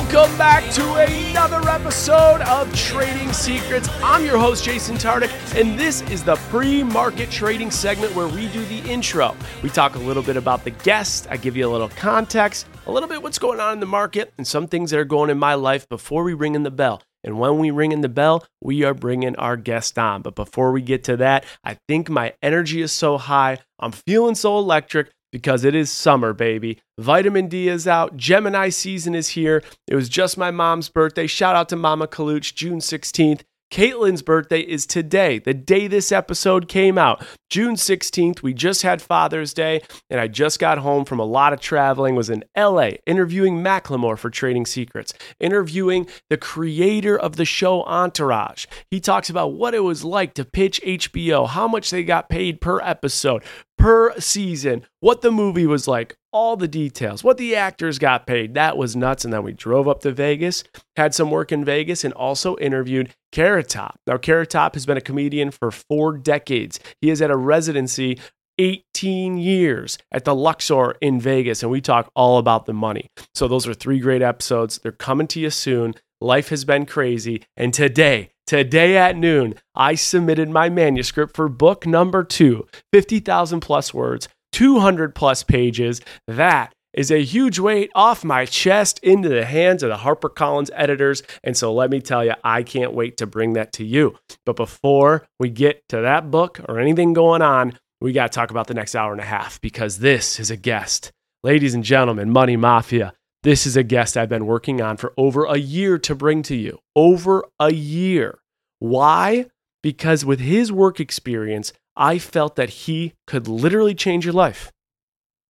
Welcome back to another episode of Trading Secrets. I'm your host, Jason Tartick, and this is the pre market trading segment where we do the intro. We talk a little bit about the guest, I give you a little context, a little bit what's going on in the market, and some things that are going in my life before we ring in the bell. And when we ring in the bell, we are bringing our guest on. But before we get to that, I think my energy is so high. I'm feeling so electric because it is summer, baby. Vitamin D is out. Gemini season is here. It was just my mom's birthday. Shout out to Mama Kaluch, June 16th. Caitlin's birthday is today, the day this episode came out, June 16th. We just had Father's Day, and I just got home from a lot of traveling. Was in LA interviewing Macklemore for Trading Secrets, interviewing the creator of the show Entourage. He talks about what it was like to pitch HBO, how much they got paid per episode, per season, what the movie was like, all the details, what the actors got paid. That was nuts. And then we drove up to Vegas, had some work in Vegas, and also interviewed Carrot Top. Now, Carrot Top has been a comedian for four decades. He has had a residency 18 years at the Luxor in Vegas, and we talk all about the money. So, those are three great episodes. They're coming to you soon. Life has been crazy. And today, today at noon, I submitted my manuscript for book number two 50,000 plus words, 200 plus pages. That is a huge weight off my chest into the hands of the HarperCollins editors. And so let me tell you, I can't wait to bring that to you. But before we get to that book or anything going on, we got to talk about the next hour and a half because this is a guest. Ladies and gentlemen, Money Mafia, this is a guest I've been working on for over a year to bring to you. Over a year. Why? Because with his work experience, I felt that he could literally change your life.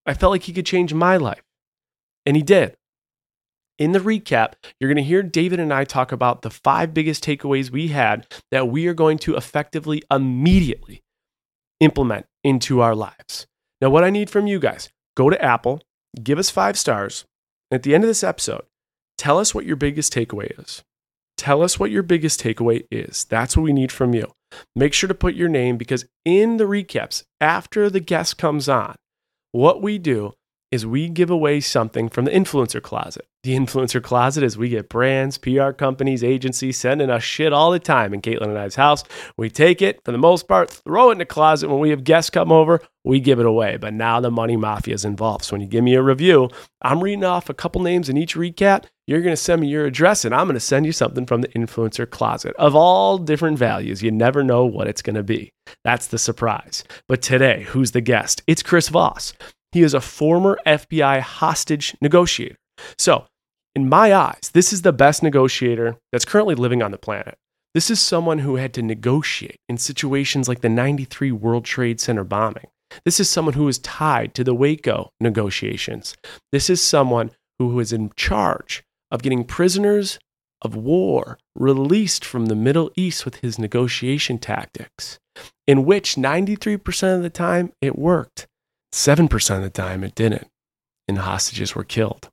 I felt like he could change my life. And he did. In the recap, you're going to hear David and I talk about the five biggest takeaways we had that we are going to effectively immediately implement into our lives. Now, what I need from you guys go to Apple, give us five stars. At the end of this episode, tell us what your biggest takeaway is. Tell us what your biggest takeaway is. That's what we need from you. Make sure to put your name because in the recaps, after the guest comes on, what we do is we give away something from the influencer closet. The influencer closet is we get brands, PR companies, agencies sending us shit all the time in Caitlin and I's house. We take it for the most part, throw it in the closet. When we have guests come over, we give it away. But now the money mafia is involved. So when you give me a review, I'm reading off a couple names in each recap. You're going to send me your address and I'm going to send you something from the influencer closet of all different values. You never know what it's going to be. That's the surprise. But today, who's the guest? It's Chris Voss. He is a former FBI hostage negotiator. So, in my eyes, this is the best negotiator that's currently living on the planet. This is someone who had to negotiate in situations like the 93 World Trade Center bombing. This is someone who is tied to the Waco negotiations. This is someone who was in charge of getting prisoners of war released from the Middle East with his negotiation tactics, in which 93% of the time it worked. 7% of the time it didn't, and the hostages were killed.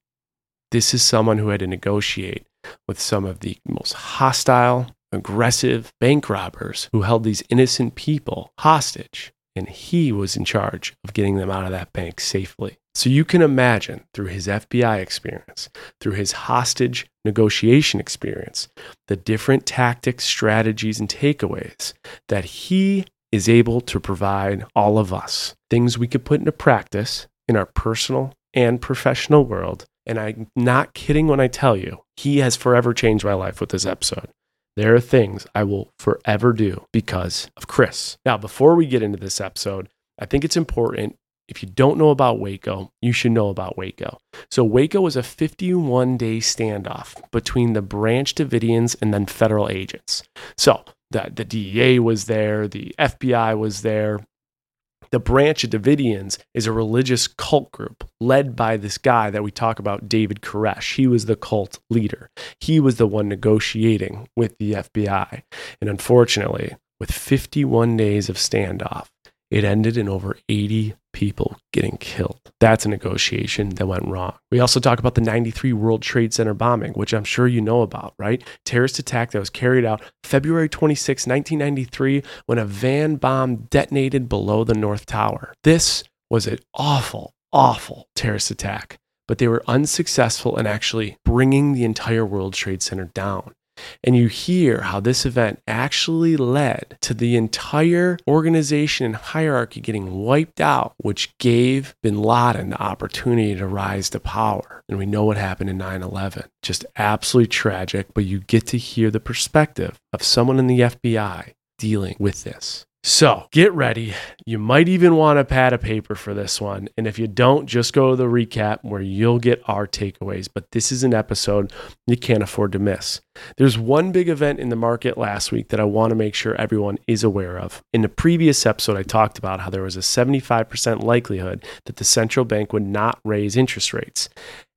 This is someone who had to negotiate with some of the most hostile, aggressive bank robbers who held these innocent people hostage, and he was in charge of getting them out of that bank safely. So you can imagine through his FBI experience, through his hostage negotiation experience, the different tactics, strategies, and takeaways that he is able to provide all of us things we could put into practice in our personal and professional world. And I'm not kidding when I tell you, he has forever changed my life with this episode. There are things I will forever do because of Chris. Now, before we get into this episode, I think it's important. If you don't know about Waco, you should know about Waco. So, Waco was a 51 day standoff between the Branch Davidians and then federal agents. So, the, the DEA was there, the FBI was there. The Branch of Davidians is a religious cult group led by this guy that we talk about, David Koresh. He was the cult leader. He was the one negotiating with the FBI. And unfortunately, with 51 days of standoff, it ended in over 80 people getting killed. That's a negotiation that went wrong. We also talk about the 93 World Trade Center bombing, which I'm sure you know about, right? Terrorist attack that was carried out February 26, 1993, when a van bomb detonated below the North Tower. This was an awful, awful terrorist attack. but they were unsuccessful in actually bringing the entire World Trade Center down. And you hear how this event actually led to the entire organization and hierarchy getting wiped out, which gave bin Laden the opportunity to rise to power. And we know what happened in 9 11. Just absolutely tragic, but you get to hear the perspective of someone in the FBI dealing with this. So get ready. You might even want a pad of paper for this one. And if you don't, just go to the recap where you'll get our takeaways. But this is an episode you can't afford to miss. There's one big event in the market last week that I want to make sure everyone is aware of. In the previous episode, I talked about how there was a 75% likelihood that the central bank would not raise interest rates.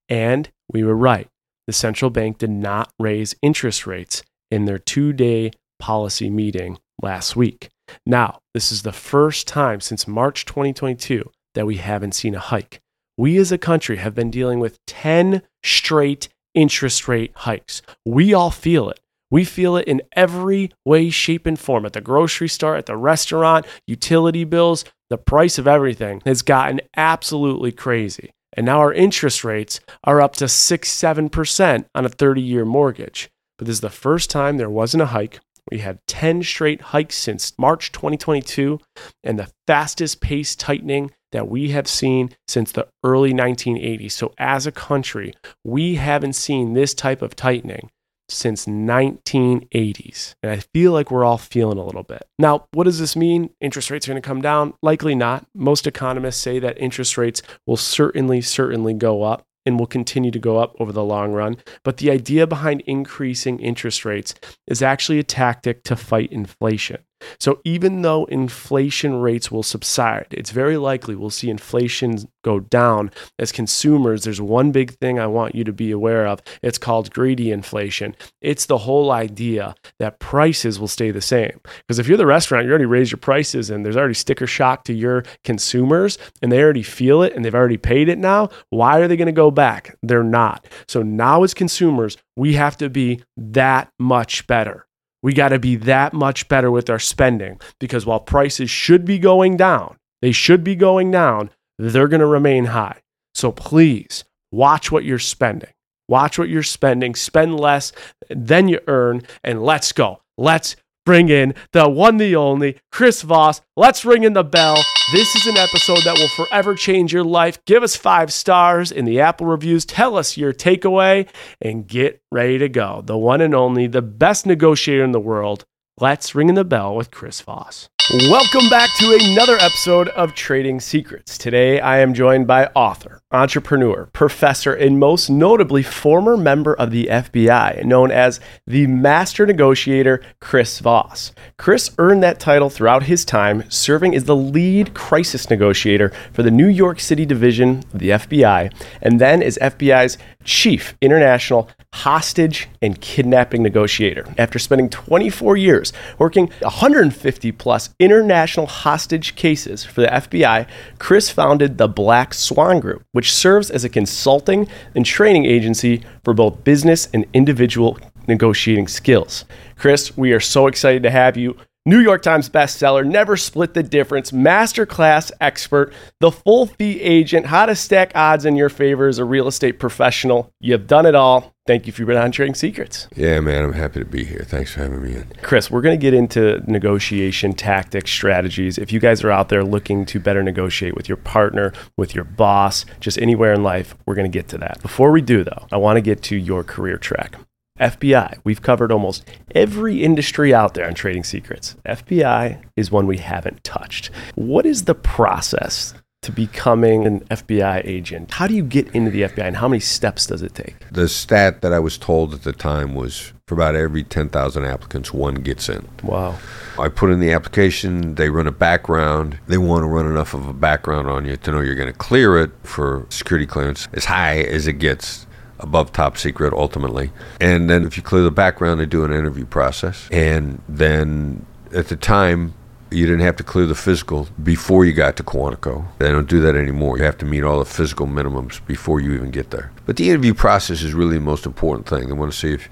And we were right. The central bank did not raise interest rates in their two day policy meeting last week. Now, this is the first time since March 2022 that we haven't seen a hike. We as a country have been dealing with 10 straight interest rate hikes. We all feel it. We feel it in every way, shape, and form at the grocery store, at the restaurant, utility bills, the price of everything has gotten absolutely crazy. And now our interest rates are up to 6 7% on a 30 year mortgage. But this is the first time there wasn't a hike. We had 10 straight hikes since March 2022 and the fastest pace tightening that we have seen since the early 1980s. So, as a country, we haven't seen this type of tightening since 1980s and i feel like we're all feeling a little bit. Now what does this mean? Interest rates are going to come down? Likely not. Most economists say that interest rates will certainly certainly go up and will continue to go up over the long run. But the idea behind increasing interest rates is actually a tactic to fight inflation. So even though inflation rates will subside, it's very likely we'll see inflation go down as consumers. There's one big thing I want you to be aware of. It's called greedy inflation. It's the whole idea that prices will stay the same. Because if you're the restaurant, you already raised your prices and there's already sticker shock to your consumers and they already feel it and they've already paid it now. Why are they going to go back? They're not. So now as consumers, we have to be that much better. We got to be that much better with our spending because while prices should be going down, they should be going down, they're going to remain high. So please watch what you're spending. Watch what you're spending, spend less than you earn, and let's go. Let's bring in the one, the only, Chris Voss. Let's ring in the bell. This is an episode that will forever change your life. Give us five stars in the Apple reviews. Tell us your takeaway and get ready to go. The one and only, the best negotiator in the world. Let's ring in the bell with Chris Voss. Welcome back to another episode of Trading Secrets. Today I am joined by author, entrepreneur, professor, and most notably former member of the FBI, known as the Master Negotiator, Chris Voss. Chris earned that title throughout his time serving as the lead crisis negotiator for the New York City division of the FBI, and then as FBI's chief international hostage and kidnapping negotiator. After spending 24 years working 150 plus international hostage cases for the FBI, Chris founded the Black Swan Group, which serves as a consulting and training agency for both business and individual negotiating skills. Chris, we are so excited to have you. New York Times bestseller, Never Split the Difference, masterclass expert, the full fee agent, how to stack odds in your favor as a real estate professional. You've done it all. Thank you for being on Trading Secrets. Yeah, man, I'm happy to be here. Thanks for having me in. Chris, we're going to get into negotiation tactics, strategies. If you guys are out there looking to better negotiate with your partner, with your boss, just anywhere in life, we're going to get to that. Before we do, though, I want to get to your career track. FBI, we've covered almost every industry out there on Trading Secrets. FBI is one we haven't touched. What is the process to becoming an FBI agent? How do you get into the FBI and how many steps does it take? The stat that I was told at the time was for about every 10,000 applicants, one gets in. Wow. I put in the application, they run a background. They want to run enough of a background on you to know you're going to clear it for security clearance as high as it gets above top secret ultimately. And then if you clear the background, they do an interview process. And then at the time, you didn't have to clear the physical before you got to Quantico. They don't do that anymore. You have to meet all the physical minimums before you even get there. But the interview process is really the most important thing. They want to see if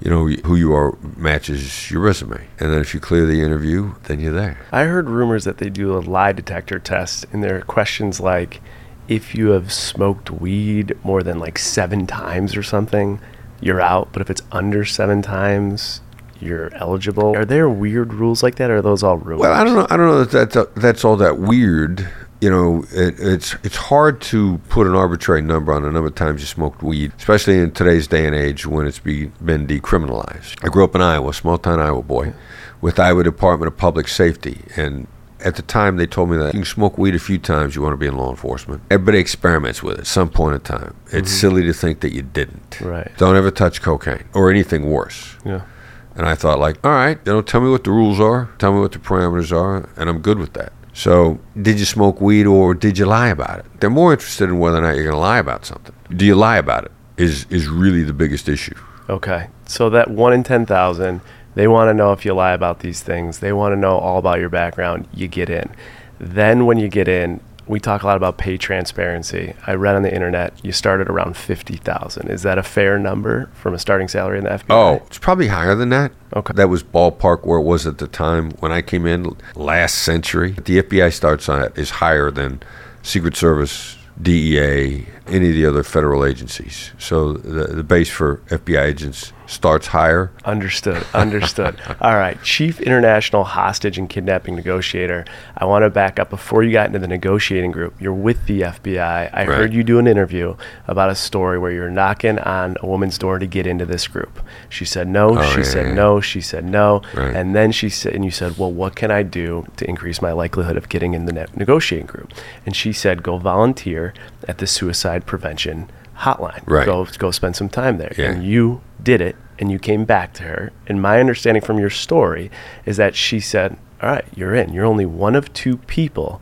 you know who you are matches your resume and then if you clear the interview then you're there i heard rumors that they do a lie detector test and there are questions like if you have smoked weed more than like seven times or something, you're out. But if it's under seven times, you're eligible. Are there weird rules like that, or are those all rules? Well, I don't know. I don't know that that's, that's all that weird. You know, it, it's it's hard to put an arbitrary number on the number of times you smoked weed, especially in today's day and age when it's be, been decriminalized. I grew up in Iowa, small town Iowa boy, with Iowa Department of Public Safety, and at the time they told me that you can smoke weed a few times you want to be in law enforcement everybody experiments with it at some point in time it's mm-hmm. silly to think that you didn't Right. don't ever touch cocaine or anything worse Yeah. and I thought, like, all right, you know, tell me what the rules are, tell me what the parameters are, and I'm good with that. So, did you smoke weed or did you lie about it? They're more interested in whether or not you're going to lie about something. Do you lie about it? Is is really the biggest issue. Okay. So that one in 10,000, they want to know if you lie about these things. They want to know all about your background. You get in. Then when you get in, we talk a lot about pay transparency. I read on the internet you started around 50,000. Is that a fair number from a starting salary in the FBI? Oh, it's probably higher than that. Okay. That was ballpark where it was at the time when I came in last century. The FBI starts on it is higher than Secret Service, DEA, any of the other federal agencies. So the, the base for FBI agents starts higher. Understood. Understood. All right. Chief International Hostage and Kidnapping Negotiator. I want to back up before you got into the negotiating group. You're with the FBI. I heard you do an interview about a story where you're knocking on a woman's door to get into this group. She said no. Oh, she yeah, said yeah. no. She said no. Right. And then she said, and you said, well, what can I do to increase my likelihood of getting in the ne- negotiating group? And she said, go volunteer at the suicide prevention hotline. Right. Go go spend some time there. Yeah. And you did it and you came back to her. And my understanding from your story is that she said, All right, you're in. You're only one of two people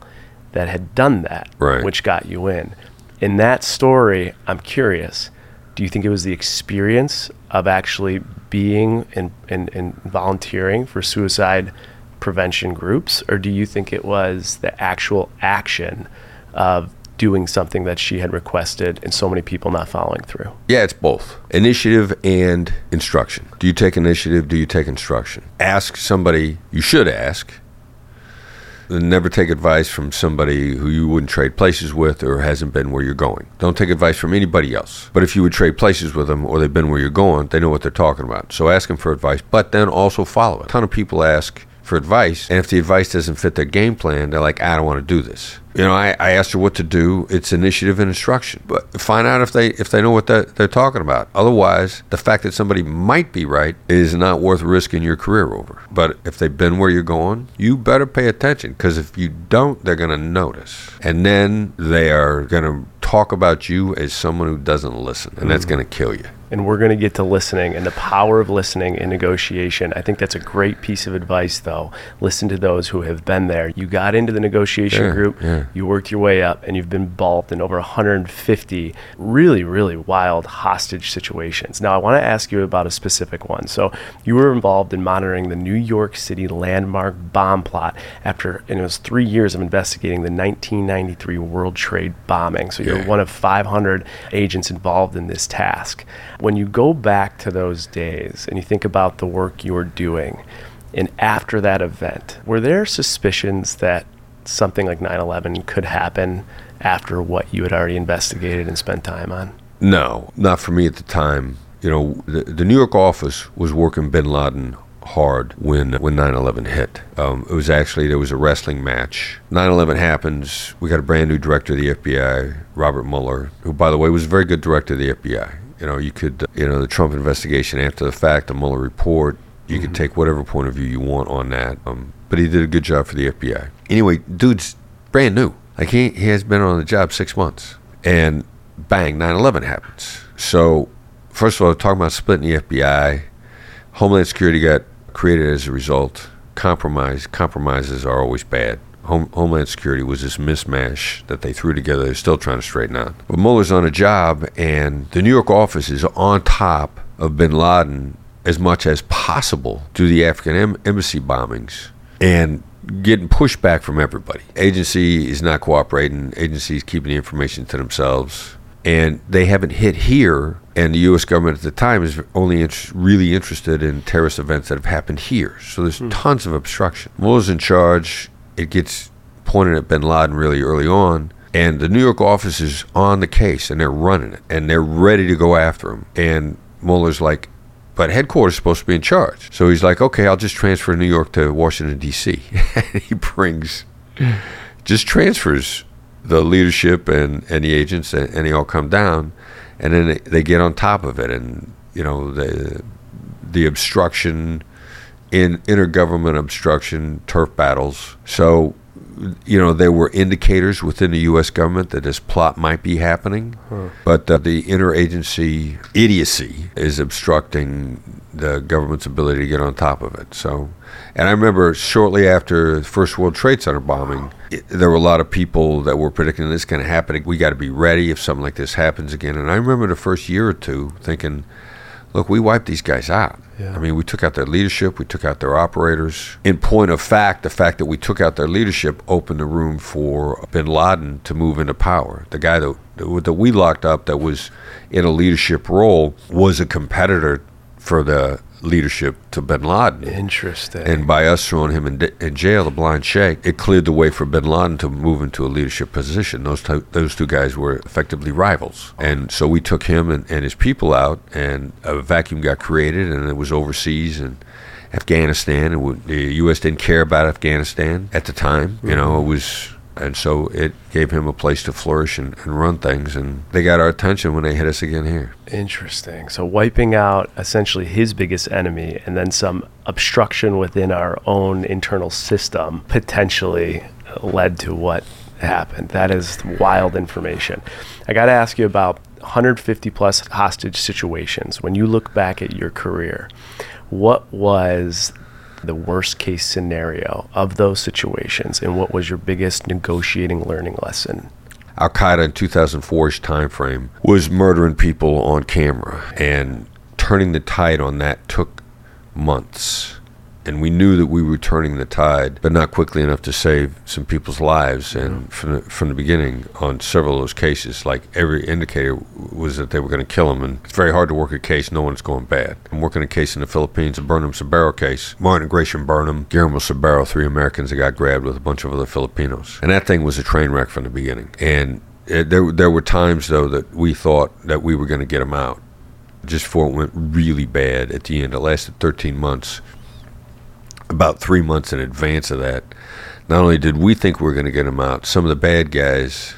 that had done that, Right. which got you in. In that story, I'm curious. Do you think it was the experience of actually being and and and volunteering for suicide prevention groups, or do you think it was the actual action of doing something that she had requested and so many people not following through? Yeah, it's both initiative and instruction. Do you take initiative? Do you take instruction? Ask somebody you should ask. Never take advice from somebody who you wouldn't trade places with or hasn't been where you're going. Don't take advice from anybody else. But if you would trade places with them or they've been where you're going, they know what they're talking about. So ask them for advice, but then also follow it. A ton of people ask for advice, and if the advice doesn't fit their game plan, they're like, I don't want to do this. You know, I, I asked her what to do. It's initiative and instruction, but find out if they if they know what they're, they're talking about. Otherwise, the fact that somebody might be right is not worth risking your career over. But if they've been where you're going, you better pay attention because if you don't, they're going to notice, and then they are going to talk about you as someone who doesn't listen, and that's mm. going to kill you. And we're going to get to listening and the power of listening in negotiation. I think that's a great piece of advice, though. Listen to those who have been there. You got into the negotiation Yeah, group, yeah. you worked your way up, and you've been involved in over 150 really, really wild hostage situations. Now, I want to ask you about a specific one. So, you were involved in monitoring the New York City landmark bomb plot after, and it was three years of investigating the 1993 World Trade bombing. So, you're Yeah. one of 500 agents involved in this task. When you go back to those days and you think about the work you were doing, and after that event, were there suspicions that something like 9 11 could happen after what you had already investigated and spent time on? No, not for me at the time. You know, the, the New York office was working Bin Laden hard when when 9/11 hit. Um, it was actually there was a wrestling match. 9/11 happens. We got a brand new director of the FBI, Robert Mueller, who, by the way, was a very good director of the FBI. You know, you could, you know, the Trump investigation after the fact, the Mueller report. You could take whatever point of view you want on that. Um, but he did a good job for the FBI. Anyway, dude's brand new. Like he he has been on the job six months, and bang, 9/11 happens. So, first of all, talking about splitting the FBI, Homeland Security got created as a result. Compromise compromises are always bad. Home, Homeland Security was this mismatch that they threw together. They're still trying to straighten out. But Mueller's on a job, and the New York office is on top of Bin Laden as much as possible through the African em- embassy bombings, and getting pushback from everybody. Agency is not cooperating. Agency is keeping the information to themselves and they haven't hit here. And the U.S. government at the time is only int- really interested in terrorist events that have happened here. So there's hmm. tons of obstruction. Mueller's in charge. It gets pointed at Bin Laden really early on. And the New York office is on the case and they're running it and they're ready to go after him. And Mueller's like, but headquarters is supposed to be in charge. So he's like, okay, I'll just transfer New York to Washington, D.C. and he brings, just transfers the leadership and, and the agents, and, and they all come down. And then they, they get on top of it. And, you know, the, the obstruction, in intergovernment obstruction, turf battles. So you know, there were indicators within the U.S. government that this plot might be happening, huh. but uh, the interagency idiocy is obstructing the government's ability to get on top of it. So, and I remember shortly after the first World Trade Center bombing, it, there were a lot of people that were predicting this going to happen. We got to be ready if something like this happens again. And I remember the first year or two thinking, look, we wiped these guys out. Yeah. I mean, we took out their leadership, we took out their operators. In point of fact, the fact that we took out their leadership opened the room for bin Laden to move into power. The guy that, that we locked up that was in a leadership role was a competitor for the leadership to bin Laden. Interesting. And by us throwing him in, in jail, the blind sheikh, it cleared the way for bin Laden to move into a leadership position. Those t- those two guys were effectively rivals. And so we took him and, and his people out, and a vacuum got created, and it was overseas and Afghanistan. And the U.S. didn't care about Afghanistan at the time. You know, it was and so it gave him a place to flourish and, and, run things and they got our attention when they hit us again here. Interesting. So wiping out essentially his biggest enemy and then some obstruction within our own internal system potentially led to what happened. That is wild information. I got to ask you about 150 plus hostage situations. When you look back at your career what was the worst case scenario of those situations and what was your biggest negotiating learning lesson? Al Qaeda in 2004's time frame was murdering people on camera, and turning the tide on that took months and we knew that we were turning the tide, but not quickly enough to save some people's lives. And from the, from the beginning, on several of those cases, like every indicator was that they were going to kill him. And it's very hard to work a case knowing it's going bad. I'm working a case in the Philippines, the Burnham Sobero case. Martin and Gracia Burnham, Guillermo Sobero, three Americans that got grabbed with a bunch of other Filipinos. And that thing was a train wreck from the beginning. And it, there, there were times, though, that we thought that we were going to get them out just before it went really bad at the end. It lasted 13 months about three months in advance of that, not only did we think we were going to get him out, some of the bad guys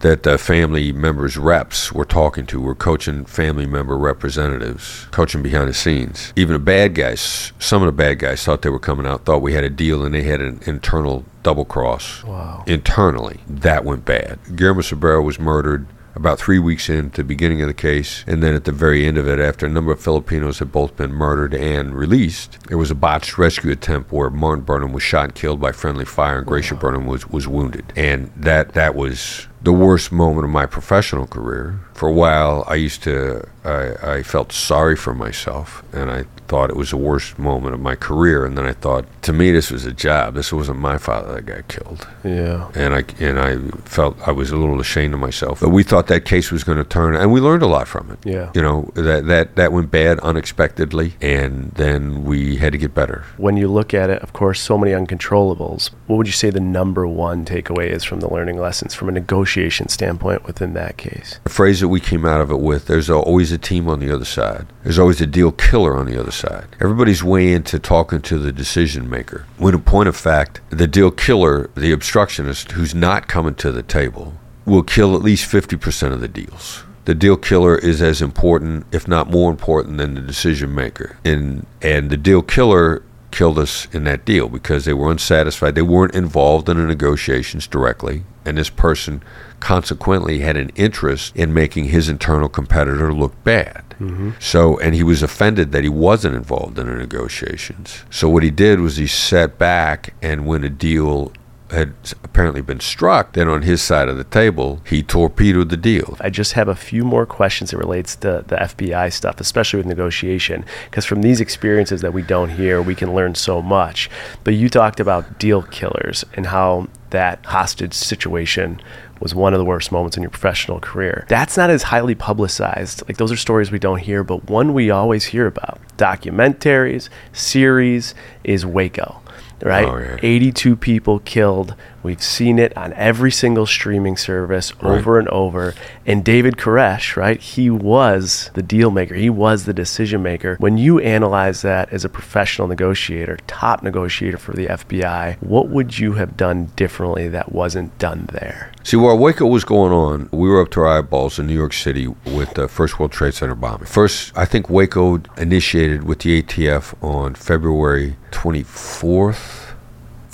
that the family members reps were talking to were coaching family member representatives, coaching behind the scenes. Even the bad guys, some of the bad guys thought they were coming out, thought we had a deal, and they had an internal double cross. Wow. Internally, that went bad. Guillermo Sobero was murdered about three weeks into the beginning of the case, and then at the very end of it, after a number of Filipinos had both been murdered and released, there was a botched rescue attempt where Martin Burnham was shot and killed by friendly fire, and Gracia wow. Burnham was, was wounded. And that that was the worst moment of my professional career. For a while, I used to, I, I felt sorry for myself, and I thought it was the worst moment of my career. And then I thought, to me, this was a job. This wasn't my father that got killed. Yeah. And I and I felt I was a little ashamed of myself. But we thought that case was going to turn, and we learned a lot from it. Yeah. You know that that that went bad unexpectedly, and then we had to get better. When you look at it, of course, so many uncontrollables. What would you say the number one takeaway is from the learning lessons from a negotiation standpoint within that case? The phrase that we came out of it with: "There's always a team on the other side. There's always a deal killer on the other side." side. Everybody's way into talking to the decision maker. When in point of fact, the deal killer, the obstructionist who's not coming to the table, will kill at least 50% of the deals. The deal killer is as important, if not more important, than the decision maker. And and the deal killer killed us in that deal because they were unsatisfied. They weren't involved in the negotiations directly, and this person consequently had an interest in making his internal competitor look bad. Mm-hmm. So, and he was offended that he wasn't involved in the negotiations. So, what he did was he sat back, and when a deal had apparently been struck, then on his side of the table, he torpedoed the deal. I just have a few more questions that relates to the FBI stuff, especially with negotiation, because from these experiences that we don't hear, we can learn so much. But you talked about deal killers and how that hostage situation was one of the worst moments in your professional career. That's not as highly publicized. Like those are stories we don't hear, but one we always hear about. Documentaries, series is Waco right? Oh, yeah. 82 people killed We've seen it on every single streaming service Right. over and over. And David Koresh, right? He was the deal maker. He was the decision maker. When you analyze that as a professional negotiator, top negotiator for the FBI, what would you have done differently that wasn't done there? See, while Waco was going on, we were up to our eyeballs in New York City with the first World Trade Center bombing. First, I think Waco initiated with the ATF on February 24th.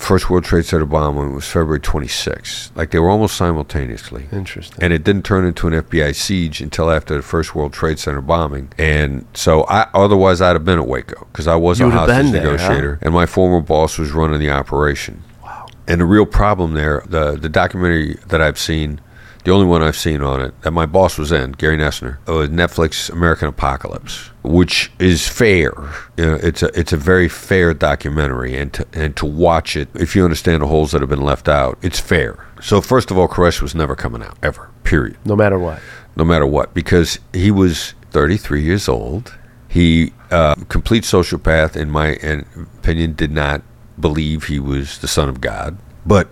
First World Trade Center bombing was February 26th. Like they were almost simultaneously. Interesting. And it didn't turn into an FBI siege until after the first World Trade Center bombing. And so, I otherwise I'd have been at Waco because I was You a hostage there, huh? negotiator, and my former boss was running the operation. Wow. And the real problem there, the the documentary that I've seen, the only one I've seen on it that my boss was in, Gary Noesner, was Netflix American Apocalypse, which is fair. You know, it's a it's a very fair documentary, and to and to watch it, if you understand the holes that have been left out, it's fair. So first of all, Koresh was never coming out ever. Period No matter what. no matter what, because he was 33 years old. He, uh, complete sociopath, in my opinion, did not believe he was the son of God, but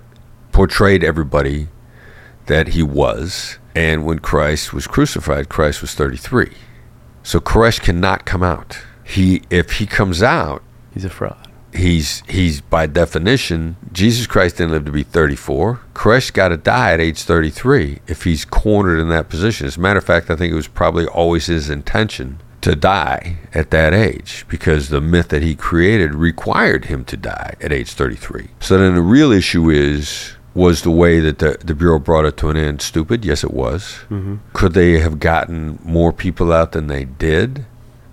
portrayed everybody that he was. And when Christ was crucified, Christ was 33. So Koresh cannot come out. He, if he comes out, He's a fraud. he's he's by definition Jesus Christ didn't live to be 34. Koresh got to die at age 33 if he's cornered in that position. As a matter of fact, I think it was probably always his intention to die at that age because the myth that he created required him to die at age 33. So then the real issue is was the way that the, the Bureau brought it to an end stupid? Yes, it was. Mm-hmm. Could they have gotten more people out than they did?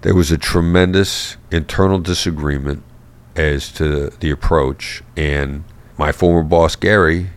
There was a tremendous internal disagreement as to the approach, and my former boss, Gary,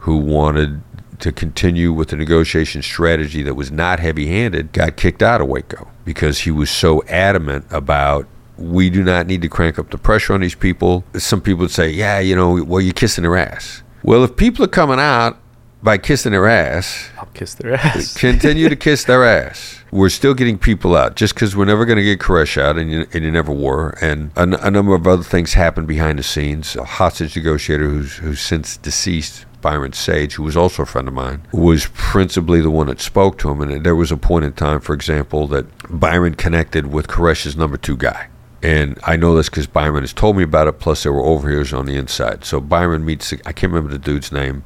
who wanted to continue with the negotiation strategy that was not heavy handed, got kicked out of Waco because he was so adamant about we do not need to crank up the pressure on these people. Some people would say, yeah, you know, well, you're kissing their ass. Well, if people are coming out by kissing their ass, I'll kiss their ass. continue to kiss their ass. We're still getting people out just because we're never going to get Koresh out, and you, and you never were. And a, n- a number of other things happened behind the scenes. A hostage negotiator who's, who's since deceased, Byron Sage, who was also a friend of mine, was principally the one that spoke to him. And there was a point in time, for example, that Byron connected with Koresh's number two guy. And I know this because Byron has told me about it. Plus, there were overhears on the inside. So Byron meets. I can't remember the dude's name,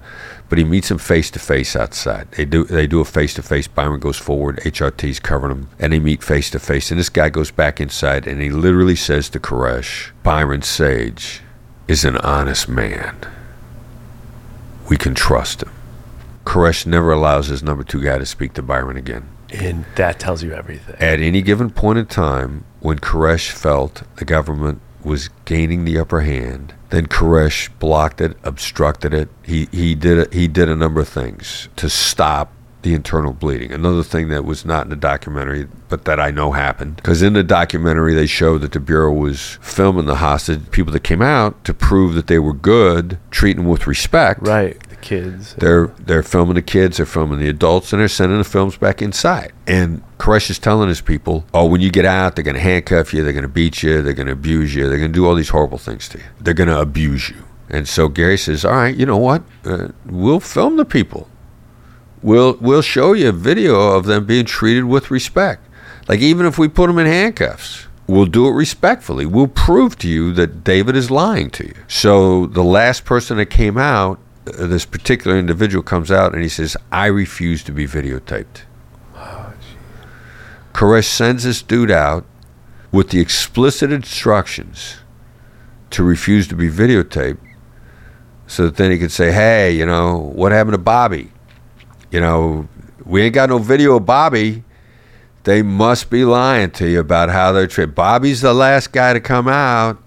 but he meets him face to face outside. They do. They do a face to face. Byron goes forward. HRT's covering him, and they meet face to face. And this guy goes back inside, and he literally says to Koresh, "Byron Sage is an honest man. We can trust him." Koresh never allows his number two guy to speak to Byron again. and that tells you everything. At any given point in time, when Koresh felt the government was gaining the upper hand, then Koresh blocked it, obstructed it. He he did a, he did a number of things to stop the internal bleeding. Another thing that was not in the documentary, but that I know happened, because in the documentary they showed that the bureau was filming the hostage people that came out to prove that they were good, treating with respect. Right. Kids. They're they're filming the kids, they're filming the adults, and they're sending the films back inside. And Koresh is telling his people, "Oh, when you get out, they're going to handcuff you, they're going to beat you, they're going to abuse you, they're going to do all these horrible things to you. They're going to abuse you." And so Gary says, "All right, you know what? Uh, we'll film the people. We'll we'll show you a video of them being treated with respect. Like even if we put them in handcuffs." We'll do it respectfully. We'll prove to you that David is lying to you. So the last person that came out this particular individual comes out and he says, I refuse to be videotaped. Koresh sends this dude out with the explicit instructions to refuse to be videotaped so that then he could say, hey, you know, what happened to Bobby? You know, we ain't got no video of Bobby. They must be lying to you about how they're treated. Bobby's the last guy to come out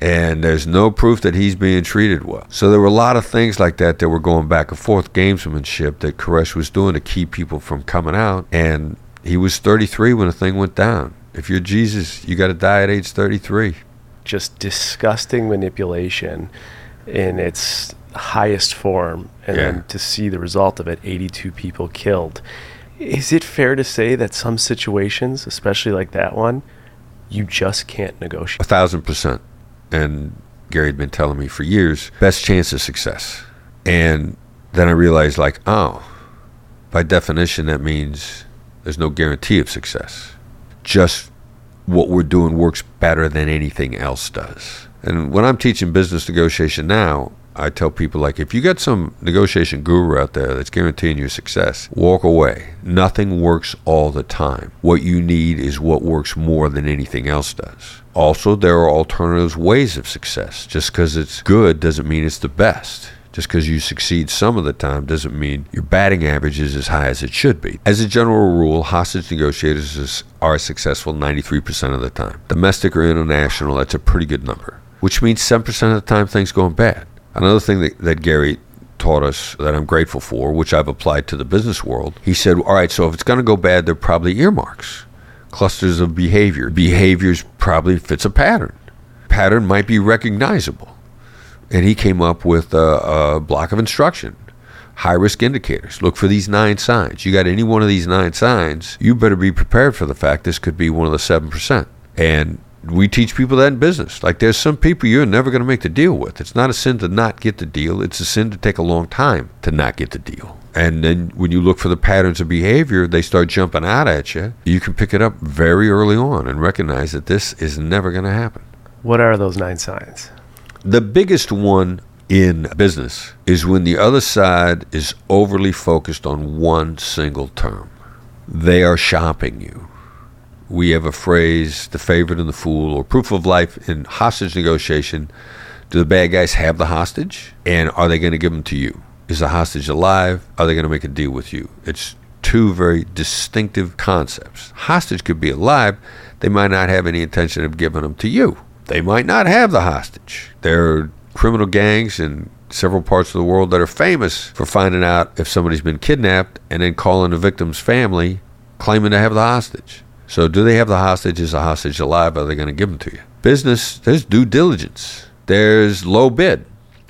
and there's no proof that he's being treated well. So there were a lot of things like that that were going back and forth, gamesmanship that Koresh was doing to keep people from coming out. And he was 33 when the thing went down. If you're Jesus, you got to die at age 33. just disgusting manipulation in its highest form and Yeah. then to see the result of it 82 people killed is it fair to say that some situations especially like that one you just can't negotiate A thousand percent. And Gary had been telling me for years best chance of success. And then I realized, like, oh, by definition, that means there's no guarantee of success. Just what we're doing works better than anything else does. And when I'm teaching business negotiation now, I tell people like if you got some negotiation guru out there that's guaranteeing you success, walk away. Nothing works all the time. What you need is what works more than anything else does. Also, there are alternative ways of success. Just because it's good doesn't mean it's the best. Just because you succeed some of the time doesn't mean your batting average is as high as it should be. As a general rule, hostage negotiators are successful 93% of the time. Domestic or international, that's a pretty good number, which means 7% of the time things going bad. Another thing that, that Gary taught us that I'm grateful for, which I've applied to the business world, he said, All right, so if it's going to go bad, they're probably earmarks, clusters of behavior. Behaviors probably fits a pattern. Pattern might be recognizable. And he came up with a, a block of instruction high risk indicators. Look for these nine signs. You got any one of these nine signs, you better be prepared for the fact this could be one of the 7%. And we teach people that in business. Like there's some people you're never going to make the deal with. It's not a sin to not get the deal. It's a sin to take a long time to not get the deal. And then when you look for the patterns of behavior, they start jumping out at you. You can pick it up very early on and recognize that this is never going to happen. What are those nine signs? The biggest one in business is when the other side is overly focused on one single term. They are shopping you we have a phrase, the favorite and the fool, or proof of life in hostage negotiation. Do the bad guys have the hostage? And are they going to give them to you? Is the hostage alive? Are they going to make a deal with you? It's two very distinctive concepts. Hostage could be alive. They might not have any intention of giving them to you. They might not have the hostage. There are criminal gangs in several parts of the world that are famous for finding out if somebody's been kidnapped and then calling the victim's family claiming to have the hostage. So, do they have the hostage? Is the hostage alive? Are they going to give them to you? Business, there's due diligence. There's low bid.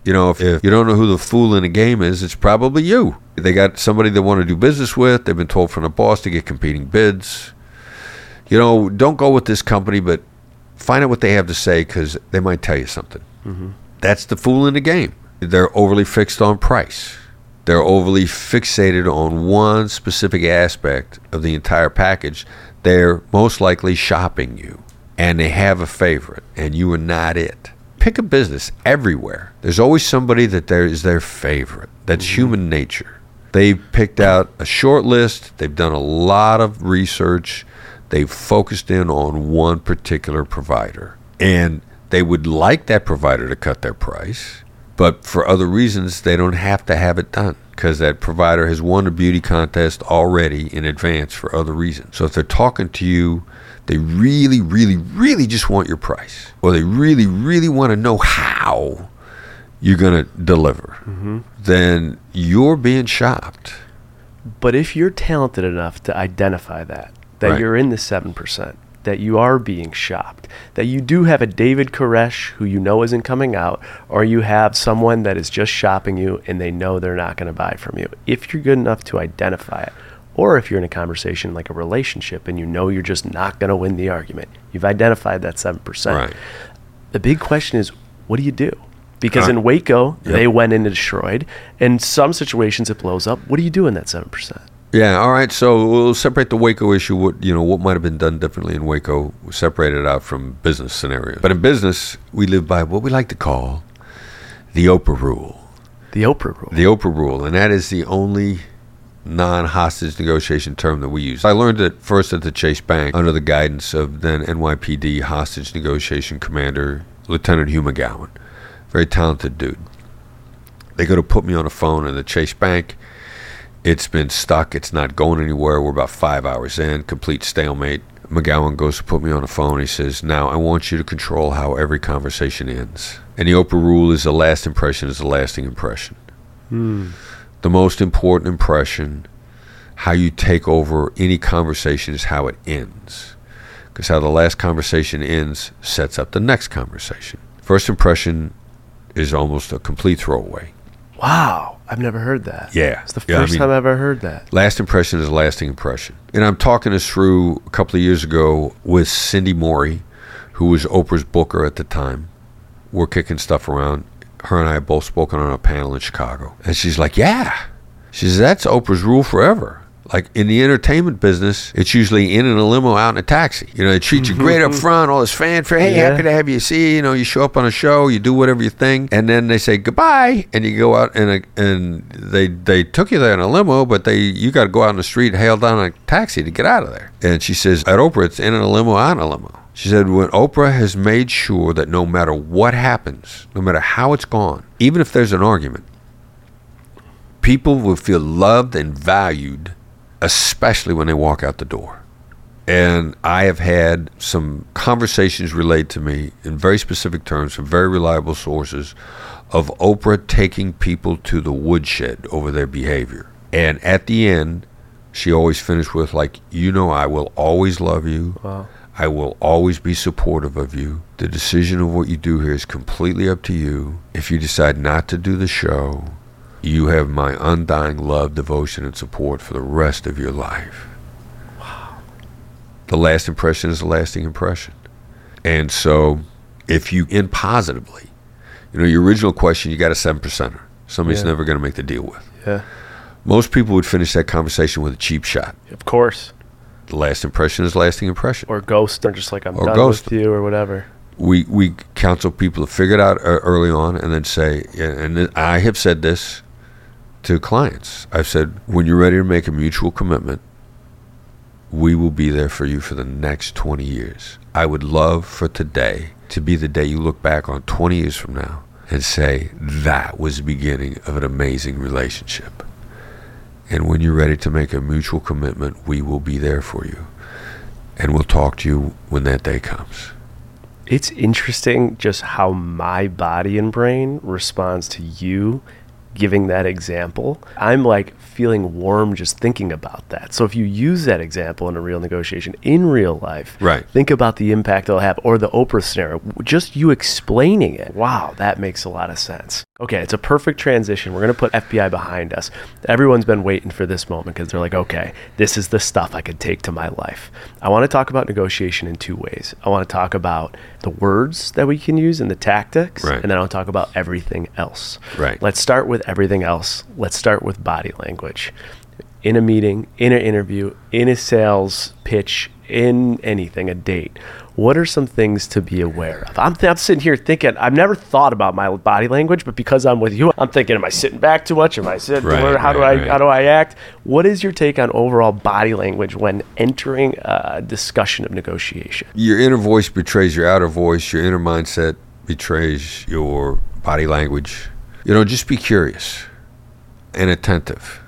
You know, if, if you don't know who the fool in the game is, it's probably you. They got somebody they want to do business with. They've been told from the boss to get competing bids. You know, don't go with this company, but find out what they have to say because they might tell you something. Mm-hmm. That's the fool in the game. They're overly fixed on price. They're overly fixated on one specific aspect of the entire package they're most likely shopping you and they have a favorite and you are not it. Pick a business everywhere. There's always somebody that there is their favorite. That's mm-hmm. human nature. They've picked out a short list, they've done a lot of research, they've focused in on one particular provider. And they would like that provider to cut their price, but for other reasons, they don't have to have it done because that provider has won a beauty contest already in advance for other reasons. So if they're talking to you, they really, really, really just want your price, or they really, really want to know how you're going to deliver, mm-hmm. then you're being shopped. But if you're talented enough to identify that, that right. you're in the 7%, that you are being shopped, that you do have a David Koresh who you know isn't coming out, or you have someone that is just shopping you and they know they're not going to buy from you. If you're good enough to identify it, or if you're in a conversation like a relationship and you know you're just not going to win the argument, you've identified that 7%. Right. The big question is, what do you do? Because uh, in Waco, yep. they went in and destroyed. In some situations, it blows up. What do you do in that 7%? Yeah. All right. So we'll separate the Waco issue. What you know, what might have been done differently in Waco, separate it out from business scenarios. But in business, we live by what we like to call the Oprah rule. The Oprah rule. The Oprah rule, and that is the only non-hostage negotiation term that we use. I learned it first at the Chase Bank under the guidance of then NYPD hostage negotiation commander Lieutenant Hugh McGowan, very talented dude. They go to put me on the phone in the Chase Bank it's been stuck. It's not going anywhere. We're about five hours in, complete stalemate. McGowan goes to put me on the phone. He says, Now I want you to control how every conversation ends. And the Oprah rule is the last impression is the lasting impression. Hmm. The most important impression, how you take over any conversation, is how it ends. Because how the last conversation ends sets up the next conversation. First impression is almost a complete throwaway. Wow, I've never heard that. Yeah. It's the first yeah, I mean, time I've ever heard that. Last impression is a lasting impression. And I'm talking this through a couple of years ago with Cindy Maury, who was Oprah's booker at the time. We're kicking stuff around. her and I have both spoken on a panel in Chicago. And she's like, Yeah. She says, That's Oprah's rule forever. Like in the entertainment business, it's usually in in a limo, out in a taxi. You know, they treat you great up mm-hmm. front, all this fanfare. Hey, Yeah. happy to have you. See, you know, you show up on a show, you do whatever you think, and then they say goodbye, and you go out and a, and they they took you there in a limo, but they you got to go out in the street, hail down a taxi to get out of there. And she says at Oprah, it's in in a limo, out in a limo. She said when Oprah has made sure that no matter what happens, no matter how it's gone, even if there's an argument, people will feel loved and valued, especially when they walk out the door. And I have had some conversations relayed to me in very specific terms from very reliable sources of Oprah taking people to the woodshed over their behavior. And at the end, she always finished with, like, you know, I will always love you. Wow. I will always be supportive of you. The decision of what you do here is completely up to you. If you decide not to do the show, you have my undying love, devotion, and support for the rest of your life. Wow. The last impression is a lasting impression. And so, if you end positively, you know, your original question, you got a seven percenter. Somebody's Yeah. never going to make the deal with. Yeah. Most people would finish that conversation with a cheap shot. Of course. The last impression is lasting impression. Or ghost, or just like I'm Or done ghost. with you, or whatever. we we counsel people to figure it out uh, early on and then say and I have said this to clients. I've said when you're ready to make a mutual commitment, we will be there for you for the next 20 years. I would love for today to be the day you look back on 20 years from now and say that was the beginning of an amazing relationship. And when you're ready to make a mutual commitment, we will be there for you. And we'll talk to you when that day comes. It's interesting just how my body and brain responds to you giving that example. I'm like feeling warm just thinking about that. So if you use that example in a real negotiation in real life, Right. think about the impact it'll have or the Oprah scenario. Just you explaining it. Wow, that makes a lot of sense. Okay, it's a perfect transition. We're going to put FBI behind us. Everyone's been waiting for this moment because they're like, okay, this is the stuff I could take to my life. I want to talk about negotiation in two ways. I want to talk about the words that we can use and the tactics, Right. and then I'll talk about everything else. Right. Let's start with everything else. Let's start with body language. In a meeting, in an interview, in a sales pitch, in anything, a date. What are some things to be aware of? I'm, I'm sitting here thinking, I've never thought about my body language, but because I'm with you, I'm thinking, am I sitting back too much? Am I sitting? Right, where- how do I right, right. how do I act? What is your take on overall body language when entering a discussion of negotiation? your inner voice betrays your outer voice. Your inner mindset betrays your body language. You know, just be curious and attentive,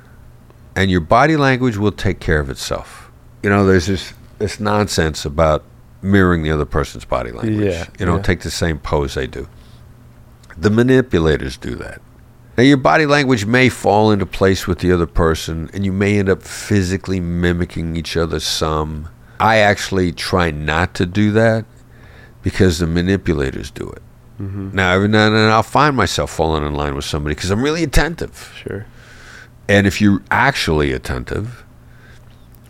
and your body language will take care of itself. You know, there's this this nonsense about mirroring the other person's body language. Yeah, You know, yeah. take the same pose they do. The manipulators do that. Now, your body language may fall into place with the other person, and you may end up physically mimicking each other some. I actually try not to do that because the manipulators do it. Mm-hmm. Now, every now and then I'll find myself falling in line with somebody because I'm really attentive. Sure. And if you're actually attentive,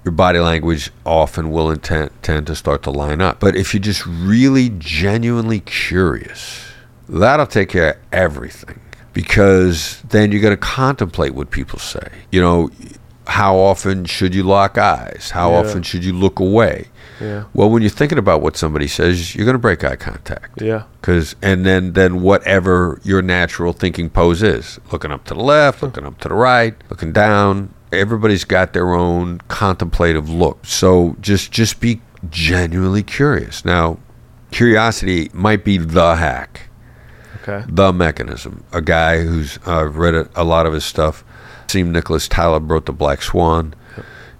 your body language often will intent, tend to start to line up. But if you're just really genuinely curious, that'll take care of everything because then you're going to contemplate what people say. You know, how often should you lock eyes? How Yeah. often should you look away? Yeah. Well, when you're thinking about what somebody says, you're going to break eye contact. Yeah. Cause and then then whatever your natural thinking pose is, looking up to the left, looking up to the right, looking down. Everybody's got their own contemplative look. So just just be genuinely curious. Now, curiosity might be the hack, Okay. the mechanism. A guy who's uh, read a, a lot of his stuff. Nassim Nicholas Taleb wrote The Black Swan.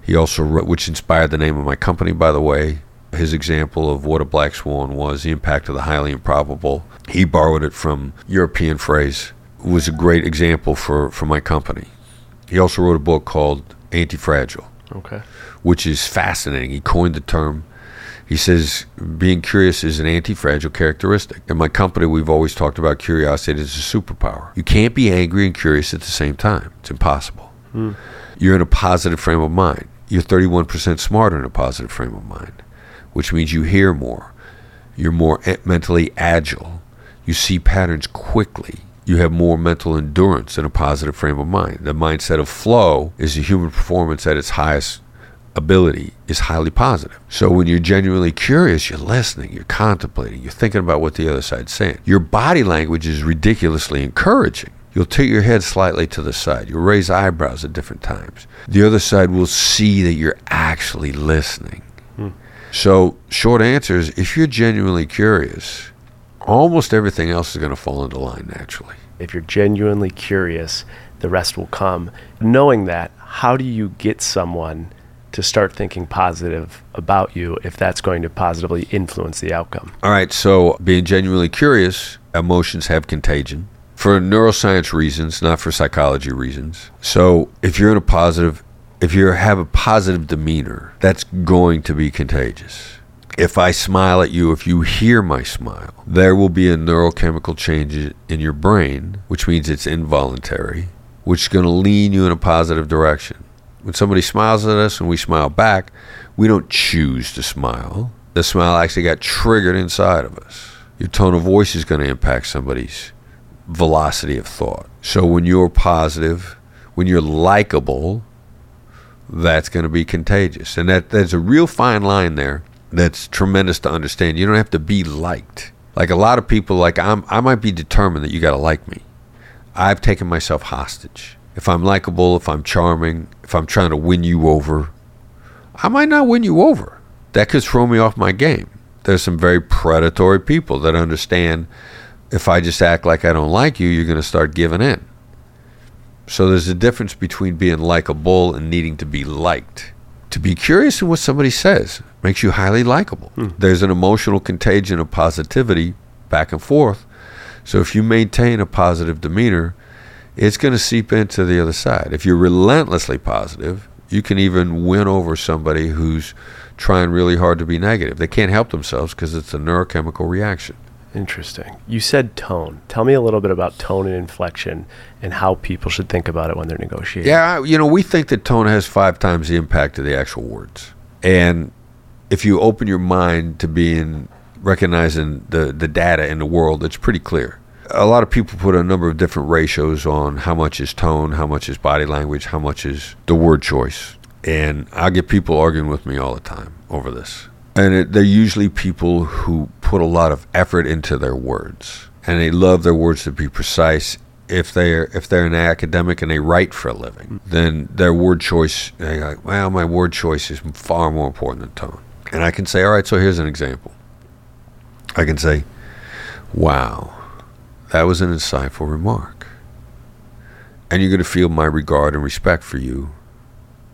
He also wrote, which inspired the name of my company, by the way. His example of what a black swan was, the impact of the highly improbable. He borrowed it from European phrase. It was a great example for, for my company. He also wrote a book called Anti-Fragile Okay. which is fascinating. He coined the term. He says being curious is an anti-fragile characteristic. In my company, we've always talked about curiosity as a superpower. You can't be angry and curious at the same time. It's impossible. Hmm. You're in a positive frame of mind. You're 31% smarter in a positive frame of mind, which means you hear more. You're more mentally agile. You see patterns quickly. you have more mental endurance in a positive frame of mind. The mindset of flow is a human performance at its highest ability is highly positive. So when you're genuinely curious, you're listening, you're contemplating, you're thinking about what the other side's saying. Your body language is ridiculously encouraging. You'll tilt your head slightly to the side. You'll raise eyebrows at different times. The other side will see that you're actually listening. Hmm. So, short answer is if you're genuinely curious, almost everything else is going to fall into line naturally. If you're genuinely curious, the rest will come. Knowing that, how do you get someone to start thinking positive about you if that's going to positively influence the outcome? All right, so being genuinely curious, emotions have contagion for neuroscience reasons, not for psychology reasons. So if you're in a positive, if you have a positive demeanor, that's going to be contagious. If I smile at you, if you hear my smile, there will be a neurochemical change in your brain, which means it's involuntary, which is going to lean you in a positive direction. When somebody smiles at us and we smile back, we don't choose to smile. The smile actually got triggered inside of us. Your tone of voice is going to impact somebody's velocity of thought. So when you're positive, when you're likable, that's going to be contagious. And that there's a real fine line there that's tremendous to understand. You don't have to be liked. Like a lot of people like I'm I might be determined that you got to like me. I've taken myself hostage. If I'm likable, if I'm charming, if I'm trying to win you over, I might not win you over. That could throw me off my game. There's some very predatory people that understand if I just act like I don't like you, you're going to start giving in. So there's a difference between being likable and needing to be liked. To be curious in what somebody says makes you highly likable. Hmm. There's an emotional contagion of positivity back and forth. So if you maintain a positive demeanor, it's going to seep into the other side. If you're relentlessly positive, you can even win over somebody who's trying really hard to be negative. They can't help themselves because it's a neurochemical reaction. Interesting. You said tone. Tell me a little bit about tone and inflection and how people should think about it when they're negotiating. Yeah, you know, we think that tone has five times the impact of the actual words. And if you open your mind to being recognizing the, the data in the world, it's pretty clear. A lot of people put a number of different ratios on how much is tone, how much is body language, how much is the word choice. And I get people arguing with me all the time over this and it, they're usually people who put a lot of effort into their words. And they love their words to be precise. If they're if they're an academic and they write for a living then their word choice they're like well my word choice is far more important than tone. And i can say all right so here's an example. I can say wow that was an insightful remark. And you're going to feel my regard and respect for you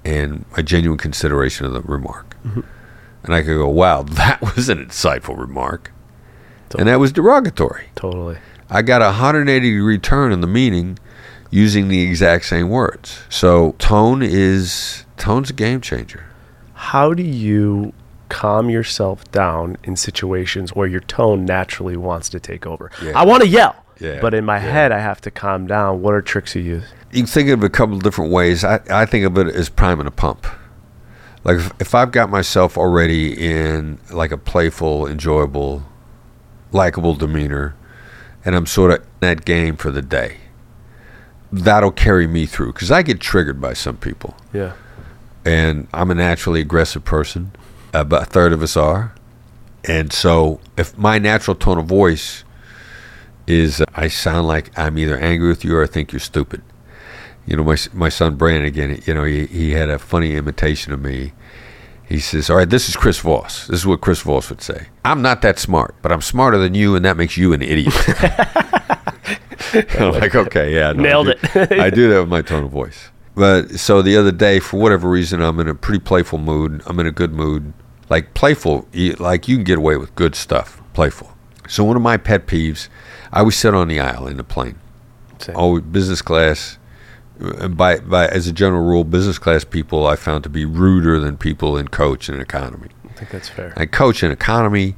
and my genuine consideration of the remark. Mm-hmm. And I could go, wow, that was an insightful remark. Totally. And that was derogatory. Totally. I got a 180 degree turn in the meaning using the exact same words. So tone is tone's a game changer. How do you calm yourself down in situations where your tone naturally wants to take over? Yeah. I want to yell. Yeah, but in my yeah. head, I have to calm down. What are tricks you use? You can think of it a couple of different ways. I, I think of it as priming a pump like if, if I've got myself already in like a playful, enjoyable, likable demeanor, and I'm sort of in that game for the day, that'll carry me through because I get triggered by some people. Yeah. And I'm a naturally aggressive person. About a third of us are. And so if my natural tone of voice is uh, I sound like I'm either angry with you or I think you're stupid you know, my my son Brandon again. You know, he he had a funny imitation of me. He says, "All right, this is Chris Voss. This is what Chris Voss would say. I'm not that smart, but I'm smarter than you, and that makes you an idiot." I'm like, okay, yeah, no, nailed I it. I do that with my tone of voice. But so the other day, for whatever reason, I'm in a pretty playful mood. I'm in a good mood, like playful. Like you can get away with good stuff, playful. So one of my pet peeves, I always sit on the aisle in the plane, Same. always business class by by as a general rule, business class people I found to be ruder than people in coach and economy. I think that's fair. And coach and economy,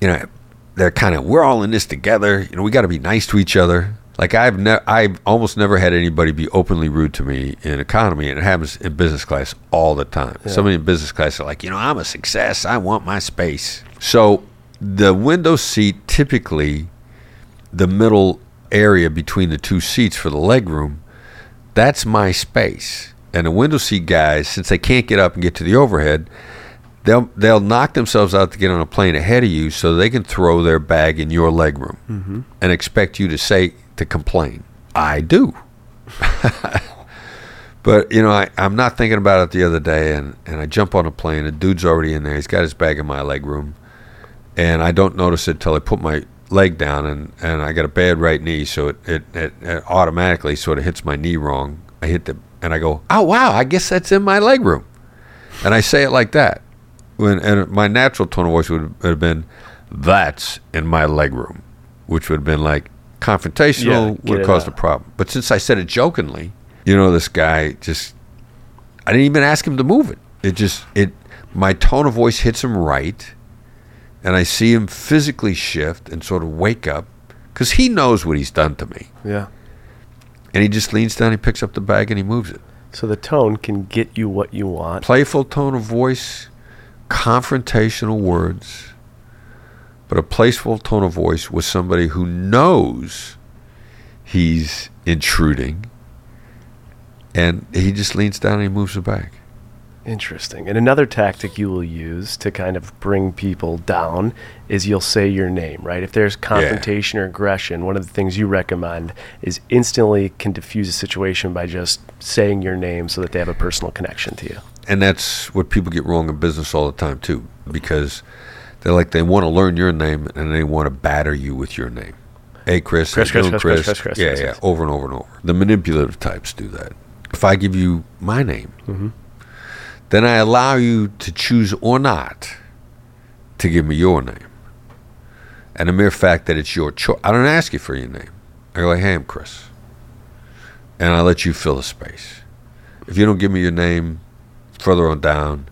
you know, they're kind of we're all in this together. You know, we got to be nice to each other. Like I've I've almost never had anybody be openly rude to me in economy, and it happens in business class all the time. Yeah. Somebody in business class are like, you know, I'm a success. I want my space. So the window seat typically, the middle area between the two seats for the leg room, that's my space. And the window seat guys, since they can't get up and get to the overhead, they'll they'll knock themselves out to get on a plane ahead of you so they can throw their bag in your leg room Mm-hmm. and expect you to say to complain. I do. but you know, I, I'm not thinking about it the other day and, and I jump on a plane, a dude's already in there, he's got his bag in my leg room and I don't notice it till I put my leg down and, and I got a bad right knee, so it, it, it, it automatically sort of hits my knee wrong. I hit the and I go, Oh wow, I guess that's in my leg room. And I say it like that. When and my natural tone of voice would, would have been, That's in my leg room which would have been like confrontational, Yeah, would have caused a problem. But since I said it jokingly, you know, this guy just, I didn't even ask him to move it. It just, it, my tone of voice hits him right, and I see him physically shift and sort of wake up because he knows what he's done to me. Yeah. And he just leans down, he picks up the bag, and he moves it. So the tone can get you what you want. Playful tone of voice, confrontational words, but a playful tone of voice with somebody who knows he's intruding, and he just leans down and he moves the bag. Interesting. And another tactic you will use to kind of bring people down is you'll say your name, right? If there's confrontation or aggression, one of the things you recommend is instantly can diffuse a situation by just saying your name so that they have a personal connection to you. And that's what people get wrong in business all the time too, because they're like they want to learn your name and they want to batter you with your name. Hey, Chris. Chris, how Chris, Chris, Chris, Chris, Chris, Yeah, Chris, yeah, Chris. over and over and over. The manipulative types do that. If I give you my name, Mm-hmm. Then I allow you to choose or not to give me your name. And the mere fact that it's your choice, I don't ask you for your name. I go like, hey, I'm Chris. And I let you fill the space. If you don't give me your name further on down,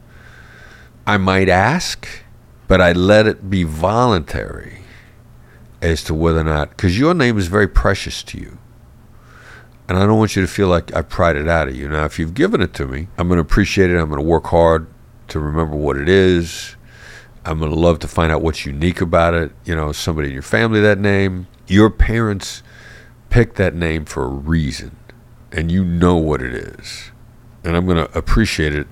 I might ask, but I let it be voluntary as to whether or not, because your name is very precious to you. And I don't want you to feel like I pried it out of you. Now, if you've given it to me, I'm going to appreciate it. I'm going to work hard to remember what it is. I'm going to love to find out what's unique about it. You know, somebody in your family that name. Your parents picked that name for a reason, and you know what it is. And I'm going to appreciate it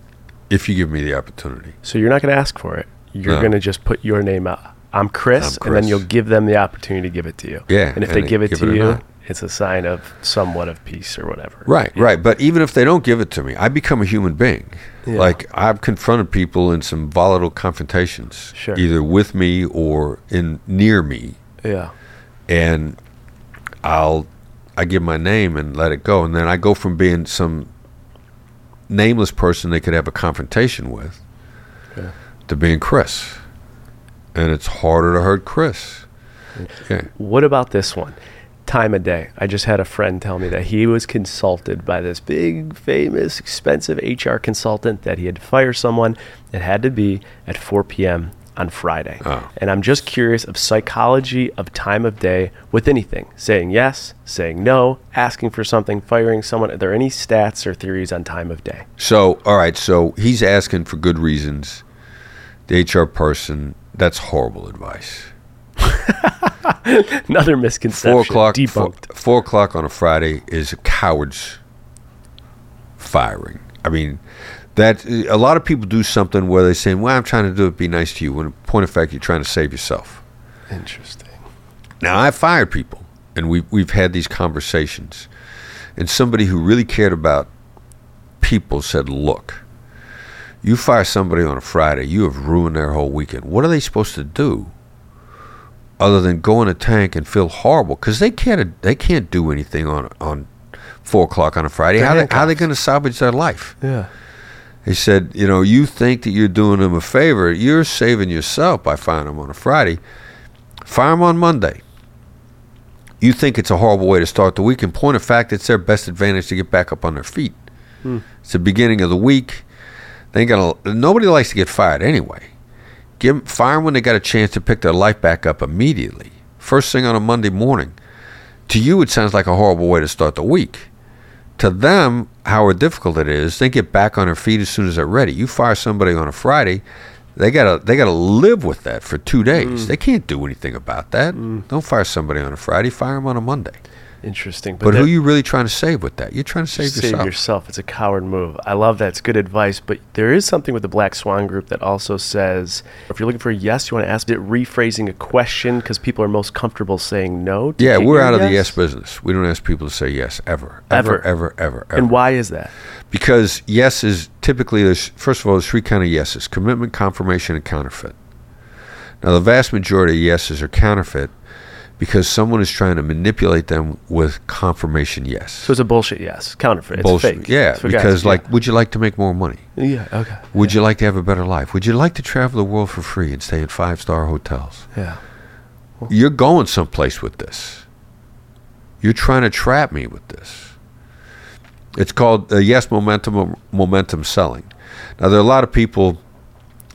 if you give me the opportunity. So you're not going to ask for it. You're No. going to just put your name out. I'm Chris, I'm and then you'll give them the opportunity to give it to you. Yeah, And if and they they give it give to it you, not. It's a sign of somewhat of peace or whatever. Right, Yeah. right. But even if they don't give it to me, I become a human being. Yeah. Like I've confronted people in some volatile confrontations, Sure. either with me or in near me, Yeah. and I'll I give my name and let it go, and then I go from being some nameless person they could have a confrontation with Yeah. to being Chris, and it's harder to hurt Chris. Mm. Yeah. What about this one? Time of day. I just had a friend tell me that he was consulted by this big, famous, expensive HR consultant that he had to fire someone. It had to be at 4 p.m. on Friday. Oh. And I'm just curious of psychology of time of day with anything. Saying yes, saying no, asking for something, firing someone. Are there any stats or theories on time of day? So, all right. So he's asking for good reasons. The HR person. That's horrible advice. Another misconception. Four o'clock. Debunked. four o'clock on a Friday is a coward's firing. I mean, that a lot of people do something where they say, "Well, I'm trying to do it, be nice to you." When in point of fact, you're trying to save yourself. Interesting. Now, I've fired people, and we've we've had these conversations, and somebody who really cared about people said, "Look, you fire somebody on a Friday, you have ruined their whole weekend. What are they supposed to do?" Other than go in a tank and feel horrible, because they can't they can't do anything on on four o'clock on a Friday. They're How they, how are they going to salvage their life? Yeah. He said, you know, you think that you're doing them a favor. You're saving yourself by firing them on a Friday. Fire them on Monday. You think it's a horrible way to start the week. In point of fact, it's their best advantage to get back up on their feet. Hmm. It's the beginning of the week. They ain't gonna. Nobody likes to get fired anyway. Give fire 'em when they got a chance to pick their life back up immediately. First thing on a Monday morning. To you, it sounds like a horrible way to start the week to them, how difficult it is, they get back on their feet as soon as they're ready. You fire somebody on a Friday, They gotta they gotta live with that for two days. Mm. They can't do anything about that. Mm. Don't fire somebody on a Friday. Fire them on a Monday. Interesting. But, that- who are you really trying to save with that? You're trying to save, yourself. save yourself. yourself. It's a coward move. I love that. It's good advice. But there is something with the Black Swan Group that also says if you're looking for a yes, you want to ask it rephrasing a question because people are most comfortable saying no. to Yeah, we're out of the yes. yes business. We don't ask people to say yes ever, Ever. ever, ever, ever, ever. And why is that? Because yes is typically there's first of all there's three kind of yeses: commitment, confirmation, and counterfeit. Now the vast majority of yeses are counterfeit because someone is trying to manipulate them with confirmation yes. So it's a bullshit yes, counterfeit. It's Bullshit. fake. Yeah, It's because guys, like, would you like to make more money? yeah, yeah, okay, Would you like to have a better life? Would you like to travel the world for free and stay in five star hotels? yeah, You're going someplace with this. You're trying to trap me with this. It's called uh, yes momentum momentum selling. Now there are a lot of people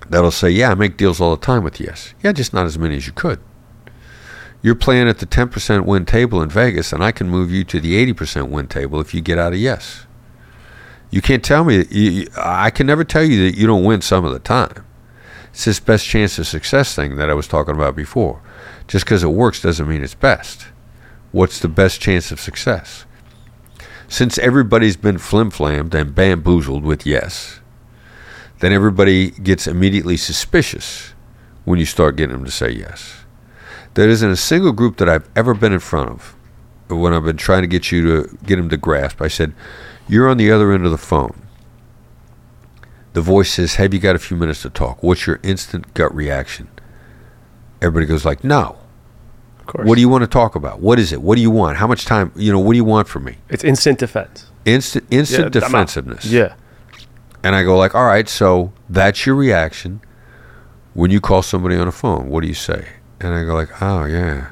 that'll say, "Yeah, I make deals all the time with yes." Yeah, just not as many as you could. You're playing at the 10% win table in Vegas, and I can move you to the 80% win table if you get out of yes. You can't tell me. I can never tell you that you don't win some of the time. It's this best chance of success thing that I was talking about before. Just because it works doesn't mean it's best. What's the best chance of success? Since everybody's been flim-flammed and bamboozled with yes, then everybody gets immediately suspicious when you start getting them to say yes. There isn't a single group that I've ever been in front of when I've been trying to get you to get them to grasp. I said, You're on the other end of the phone. The voice says, Have you got a few minutes to talk? What's your instant gut reaction? Everybody goes like, No. of course. What do you want to talk about? What is it? What do you want? How much time? You know, what do you want from me? It's instant defense. Instant instant Yeah, defensiveness. Yeah, And I go like, all right, so that's your reaction when you call somebody on a phone. What do you say? And I go like, oh yeah,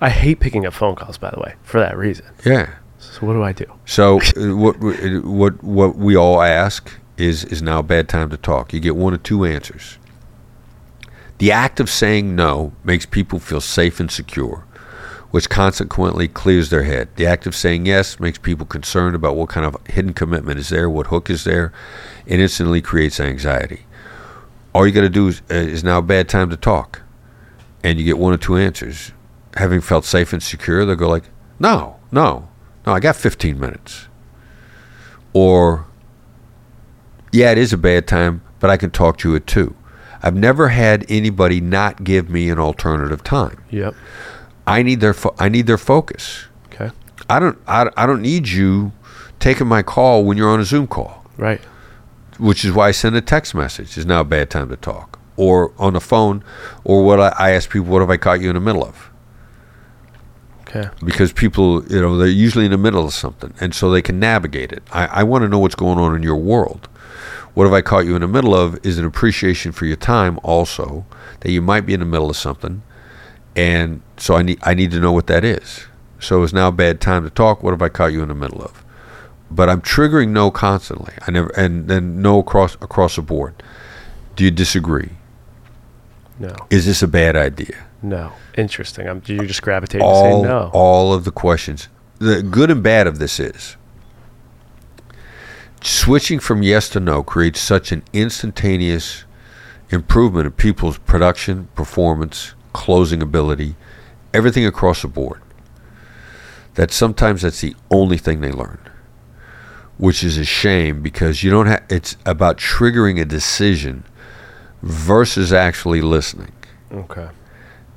I hate picking up phone calls. By the way, for that reason. yeah. So what do I do? So uh, what uh, what what we all ask is is now a bad time to talk. You get one or two answers. The act of saying no makes people feel safe and secure, which consequently clears their head. The act of saying yes makes people concerned about what kind of hidden commitment is there, what hook is there, and instantly creates anxiety. All you got to do is, uh, is now a bad time to talk, and you get one or two answers. Having felt safe and secure, they'll go like, "No, no, no, I got 15 minutes," or yeah, it is a bad time, but I can talk to you at two. I've never had anybody not give me an alternative time. Yep. I need their fo- I need their focus. Okay. I don't I, I don't need you taking my call when you're on a Zoom call, Right. which is why I send a text message. It's now a bad time to talk, or on the phone, or what I, I ask people, what have I caught you in the middle of? Okay. because people, you know, they're usually in the middle of something, and so they can navigate it. I, I want to know what's going on in your world. What have I caught you in the middle of is an appreciation for your time, also that you might be in the middle of something, and so I need I need to know what that is. So it's now a bad time to talk. What have I caught you in the middle of? But I'm triggering no constantly. I never and then no across across the board. Do you disagree? No. Is this a bad idea? No. Interesting. I'm, you're just gravitating to all, say no. all of the questions. The good and bad of this is switching from yes to no creates such an instantaneous improvement in people's production, performance, closing ability, everything across the board. That sometimes that's the only thing they learn, which is a shame because you don't have. It's about triggering a decision versus actually listening. Okay.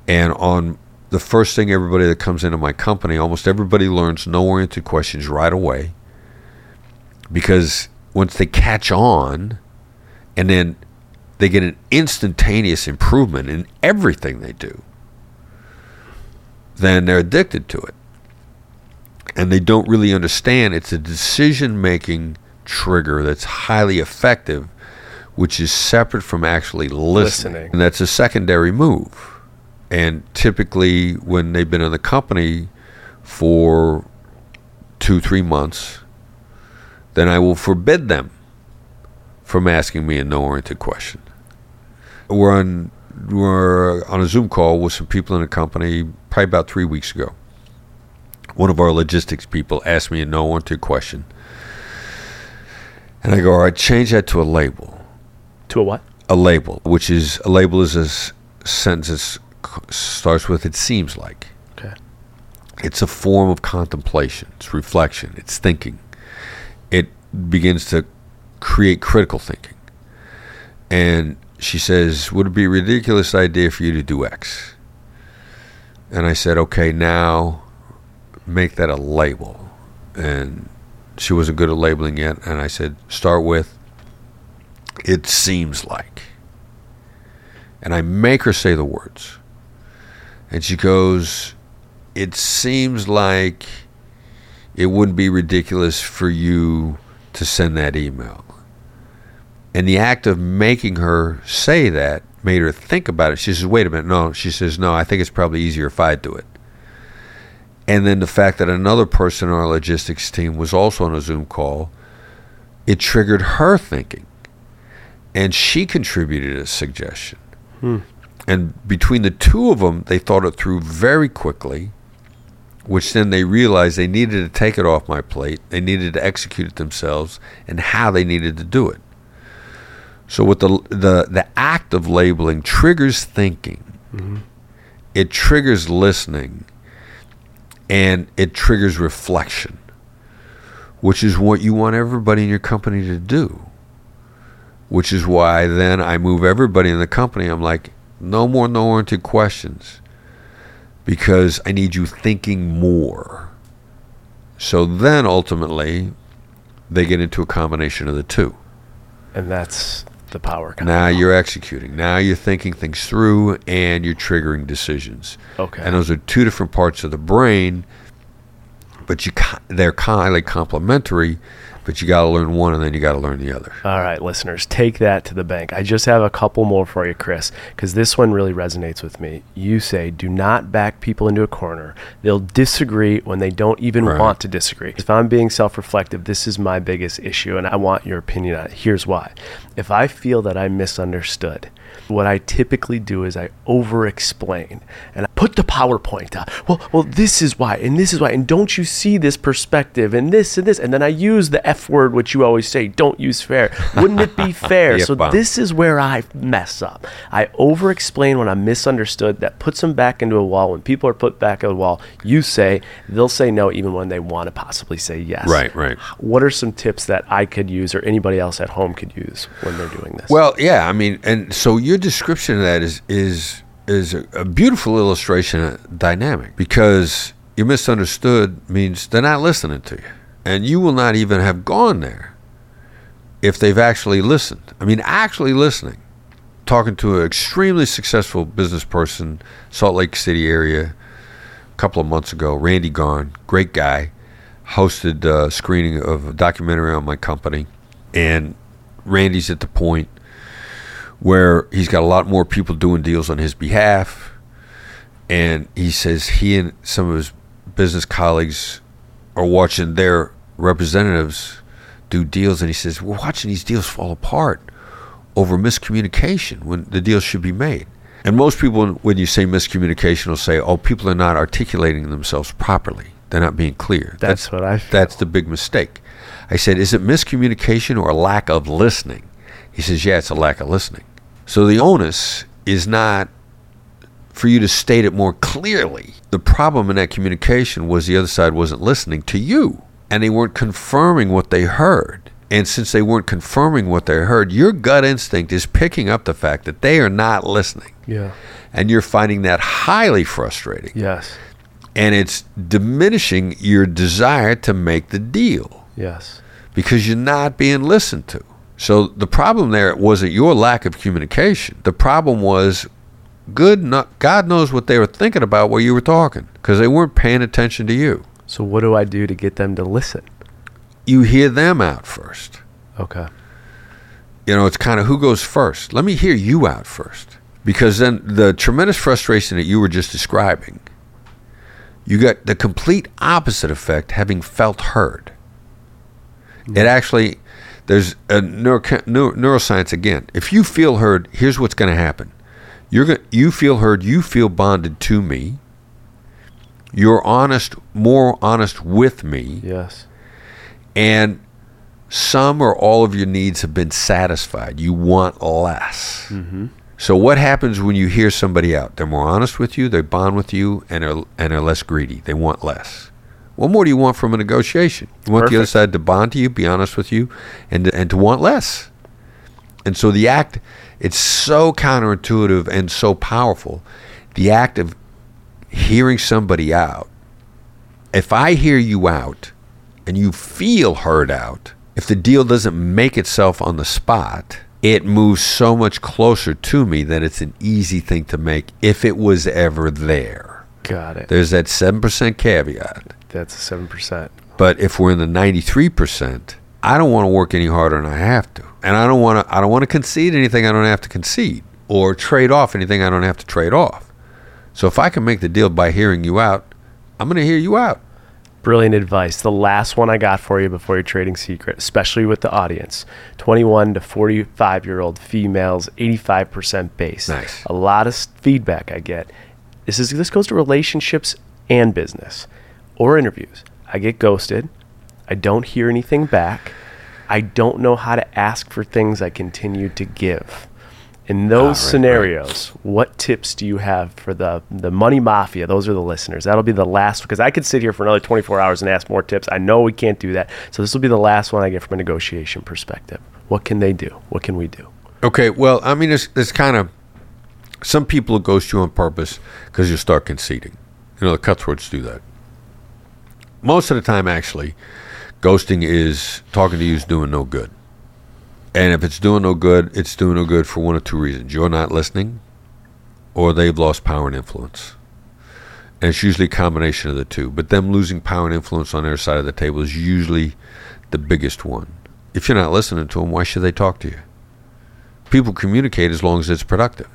And on the first thing, everybody that comes into my company, almost everybody learns no oriented questions right away. Because once they catch on, and then they get an instantaneous improvement in everything they do, then they're addicted to it. And they don't really understand it's a decision making trigger that's highly effective, which is separate from actually listening. Listening. And that's a secondary move. And typically, when they've been in the company for two, three months, then I will forbid them from asking me a no oriented question. We're on, we're on a Zoom call with some people in the company probably about three weeks ago. One of our logistics people asked me a no oriented question. And I go, all right, change that to a label. To a what? a label, which is a label is a sentence that starts with "it seems like." Okay. It's a form of contemplation. It's reflection. It's thinking. It begins to create critical thinking. And she says, "Would it be a ridiculous idea for you to do X?" And I said, "Okay, now make that a label." And she wasn't good at labeling yet. And I said, "Start with." It seems like. And I make her say the words. And she goes, It seems like it wouldn't be ridiculous for you to send that email. And the act of making her say that made her think about it. She says, Wait a minute. No. She says, No, I think it's probably easier if I do it. And then the fact that another person on our logistics team was also on a Zoom call, it triggered her thinking. And she contributed a suggestion. Hmm. And between the two of them, they thought it through very quickly, which then they realized they needed to take it off my plate. They needed to execute it themselves and how they needed to do it. So with the the the act of labeling triggers thinking. Mm-hmm. It triggers listening and it triggers reflection, which is what you want everybody in your company to do which is why then I move everybody in the company. I'm like, no more no oriented questions because I need you thinking more. So then ultimately, they get into a combination of the two. And that's the power. Now you're executing. Now you're thinking things through and you're triggering decisions. Okay. And those are two different parts of the brain, but you they're highly complementary. But you got to learn one, and then you got to learn the other. All right, listeners, take that to the bank. I just have a couple more for you, Chris, because this one really resonates with me. You say, do not back people into a corner. They'll disagree when they don't even Right. want to disagree. If I'm being self reflective, this is my biggest issue, and I want your opinion on it. Here's why. If I feel that I'm misunderstood, what I typically do is I over explain and I put the PowerPoint out. Well, well, this is why, and this is why, and don't you see this perspective, and this and this, and then I use the F word, which you always say, don't use fair. Wouldn't it be fair? So this is where I mess up. I over explain when I'm misunderstood. That puts them back into a wall. When people are put back at a wall, you say they'll say no even when they want to possibly say yes. Right, right. What are some tips that I could use or anybody else at home could use when they're doing this? Well, yeah, I mean, and so your description of that is is is a, a beautiful illustration of dynamic because you're misunderstood means they're not listening to you, and you will not even have gone there if they've actually listened. I mean, actually listening. Talking to an extremely successful business person, Salt Lake City area, a couple of months ago, Randy Garn, great guy, hosted a screening of a documentary on my company, and Randy's at the point where he's got a lot more people doing deals on his behalf. And he says he and some of his business colleagues are watching their representatives do deals. And he says, We're watching these deals fall apart over miscommunication when the deals should be made. And most people, when you say miscommunication, will say, Oh, people are not articulating themselves properly. They're not being clear. That's what I feel. That's the big mistake. I said, Is it miscommunication or a lack of listening? He says, Yeah, it's a lack of listening. So the onus is not for you to state it more clearly. The problem in that communication was the other side wasn't listening to you and they weren't confirming what they heard. And since they weren't confirming what they heard, your gut instinct is picking up the fact that they are not listening. yeah. And you're finding that highly frustrating. Yes. And it's diminishing your desire to make the deal Yes. because you're not being listened to. So the problem there wasn't your lack of communication. The problem was good no- God knows what they were thinking about while you were talking because they weren't paying attention to you. So what do I do to get them to listen? You hear them out first. Okay. You know, it's kind of who goes first. Let me hear you out first. Because then the tremendous frustration that you were just describing, you got the complete opposite effect having felt heard. It mm-hmm. actually, there's a neuro, neuro, neuroscience again. If you feel heard, here's what's going to happen. You're going you feel heard, you feel bonded to me. You're honest, more honest with me Yes. and some or all of your needs have been satisfied. You want less. Mm-hmm. So what happens when you hear somebody out? They're more honest with you, they bond with you, and are and are less greedy. They want less. What more do you want from a negotiation? You want the other side to bond to you, be honest with you, and and to want less. And so the act, it's so counterintuitive and so powerful. The act of hearing somebody out. If I hear you out and you feel heard out, if the deal doesn't make itself on the spot, it moves so much closer to me that it's an easy thing to make if it was ever there. Got it. There's that 7% caveat. That's a seven percent. But if we're in the 93%, I don't want to work any harder than I have to. And I don't want to I don't want to concede anything I don't have to concede or trade off anything I don't have to trade off. So if I can make the deal by hearing you out, I'm going to hear you out. Brilliant advice. The last one I got for you before your trading secret, especially with the audience 21 to 45 year old females, 85% base. Nice. A lot of feedback I get. This is this goes to relationships and business or interviews. I get ghosted. I don't hear anything back. I don't know how to ask for things I continue to give. In those Ah, right, scenarios, what tips do you have for the the money mafia? Those are the listeners. That'll be the last because I could sit here for another 24 hours and ask more tips. I know we can't do that. So this will be the last one I get from a negotiation perspective. What can they do? What can we do? Okay, well, I mean, it's, it's kind of some people ghost you on purpose because you start conceding. You know, the cutthroats do that. Most of the time, actually, ghosting is talking to you is doing no good. And if it's doing no good, it's doing no good for one of two reasons. You're not listening, or they've lost power and influence. And it's usually a combination of the two. But them losing power and influence on their side of the table is usually the biggest one. If you're not listening to them, why should they talk to you? People communicate as long as it's productive.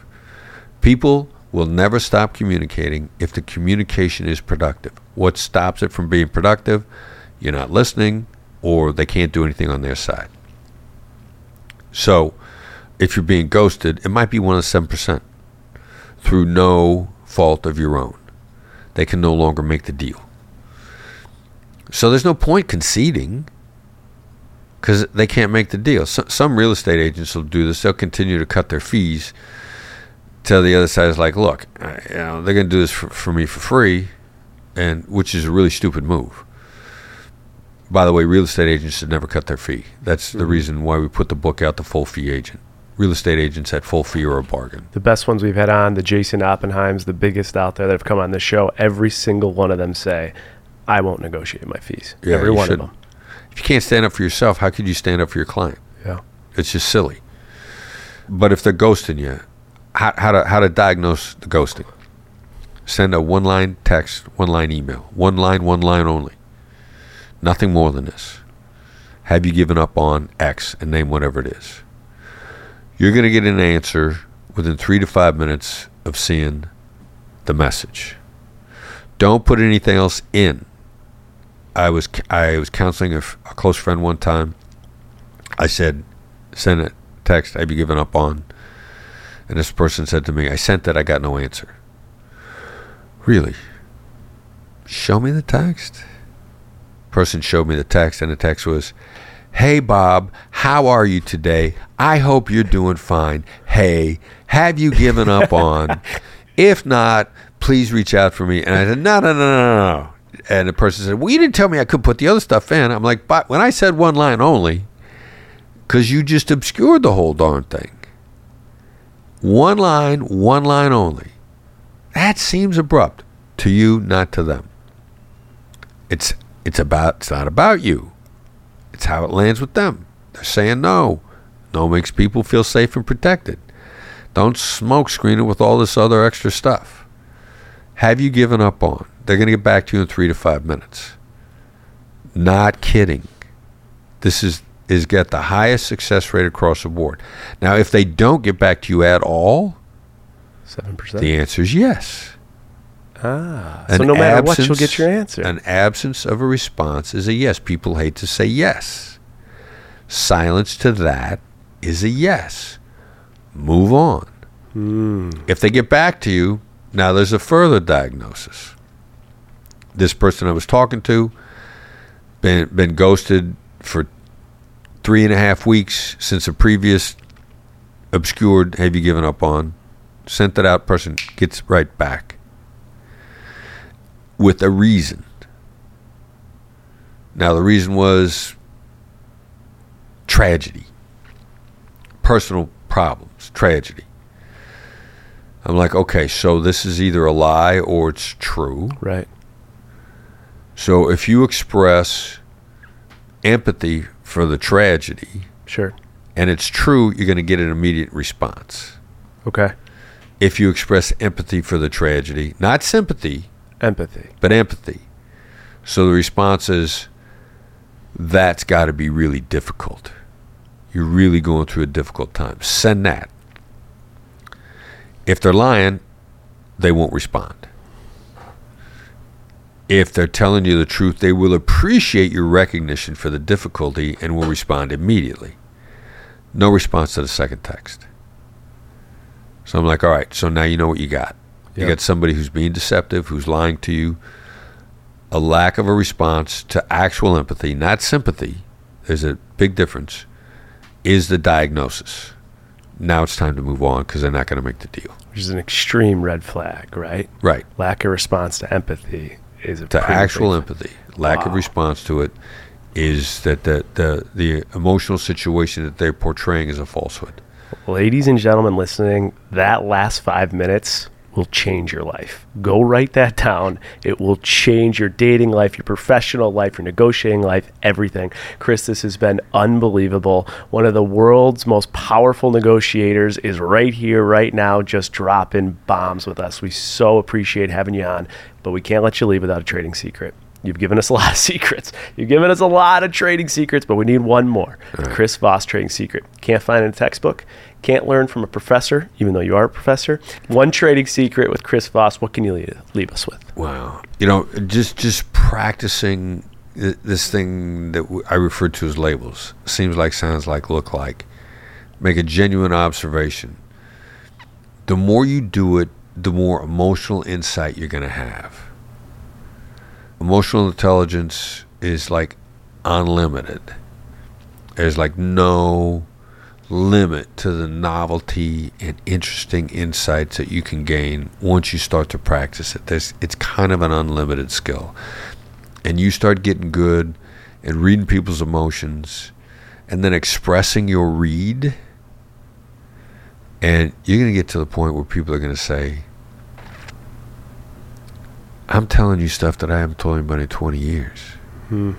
People will never stop communicating if the communication is productive. What stops it from being productive? You're not listening, or they can't do anything on their side. So, if you're being ghosted, it might be one of 7% through no fault of your own. They can no longer make the deal. So, there's no point conceding because they can't make the deal. So, some real estate agents will do this. They'll continue to cut their fees till the other side is like, look, you know, they're going to do this for, for me for free, and which is a really stupid move. By the way, real estate agents should never cut their fee. That's the mm-hmm. reason why we put the book out, The Full Fee Agent. Real estate agents at full fee or a bargain. The best ones we've had on, the Jason Oppenheims, the biggest out there that have come on the show, every single one of them say, I won't negotiate my fees. Yeah, every one shouldn't. of them. If you can't stand up for yourself, how could you stand up for your client? Yeah. It's just silly. But if they're ghosting you, how, how to how to diagnose the ghosting? Send a one line text, one line email, one line, one line only. Nothing more than this. Have you given up on X and name whatever it is? You're going to get an answer within three to five minutes of seeing the message. Don't put anything else in. I was I was counseling a close friend one time. I said, send a text. Have you given up on? And this person said to me, I sent it. I got no answer. Really? Show me the text. Person showed me the text, and the text was, Hey Bob, how are you today? I hope you're doing fine. Hey, have you given up on? if not, please reach out for me. And I said, No, no, no, no, no. And the person said, Well, you didn't tell me I could put the other stuff in. I'm like, But when I said one line only, because you just obscured the whole darn thing. One line, one line only. That seems abrupt to you, not to them. It's it's about it's not about you. It's how it lands with them. They're saying no. No makes people feel safe and protected. Don't smoke screen it with all this other extra stuff. Have you given up on? They're going to get back to you in three to five minutes. Not kidding. This is is get the highest success rate across the board. Now, if they don't get back to you at all, 7%. the answer is yes. ah. An So no matter what, you'll get your answer. An absence of a response is a yes. People hate to say yes. Silence to that is a yes. Move on. Hmm. If they get back to you, now there's a further diagnosis. This person I was talking to been been ghosted for three and a half weeks since a previous obscured have you given up on? Sent that out, person gets right back with a reason. Now, the reason was tragedy, personal problems, tragedy. I'm like, okay, so this is either a lie or it's true. Right. So if you express empathy for the tragedy Sure. and it's true, you're going to get an immediate response. Okay. If you express empathy for the tragedy, not sympathy, Empathy. but empathy. So the response is that's got to be really difficult. You're really going through a difficult time. Send that. If they're lying, they won't respond. If they're telling you the truth, they will appreciate your recognition for the difficulty and will respond immediately. No response to the second text. So I'm like, all right, so now you know what you got. You Yep. got somebody who's being deceptive, who's lying to you, a lack of a response to actual empathy, not sympathy. There's a big difference. Is the diagnosis. Now it's time to move on because they're not going to make the deal. Which is an extreme red flag, right? Right. Lack of response to empathy is a To actual big- empathy, lack of response to it is that the, the, the emotional situation that they're portraying is a falsehood. Ladies and gentlemen listening, that last five minutes will change your life. Go write that down. It will change your dating life, your professional life, your negotiating life, everything. Chris, this has been unbelievable. One of the world's most powerful negotiators is right here, right now, just dropping bombs with us. We so appreciate having you on, but we can't let you leave without a trading secret. You've given us a lot of secrets. You've given us a lot of trading secrets, but we need one more. The Chris Voss trading secret. Can't find it in a textbook. Can't learn from a professor, even though you are a professor. One trading secret with Chris Voss. What can you leave, leave us with? Wow. You know, just just practicing th- this thing that w- I refer to as labels. Seems like, sounds like, look like. Make a genuine observation. The more you do it, the more emotional insight you're going to have. Emotional intelligence is like unlimited. There's like no limit to the novelty and interesting insights that you can gain once you start to practice it. There's, it's kind of an unlimited skill. And you start getting good and reading people's emotions and then expressing your read. And you're going to get to the point where people are going to say, I'm telling you stuff that I haven't told anybody in 20 years. Hmm.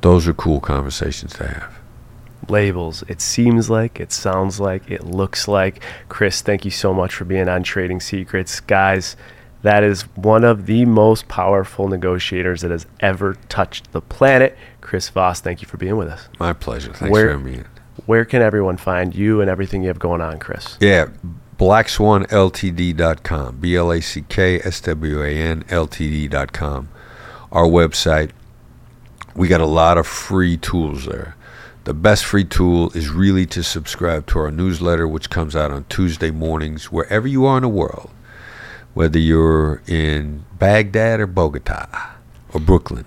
Those are cool conversations to have. Labels. It seems like, it sounds like, it looks like. Chris, thank you so much for being on Trading Secrets. Guys, that is one of the most powerful negotiators that has ever touched the planet. Chris Voss, thank you for being with us. My pleasure. Thanks Where- for having me. Where can everyone find you and everything you have going on, Chris? Yeah, blackswanltd.com. B L A C K S W A N Ltd.com. Our website. We got a lot of free tools there. The best free tool is really to subscribe to our newsletter, which comes out on Tuesday mornings, wherever you are in the world, whether you're in Baghdad or Bogota or Brooklyn.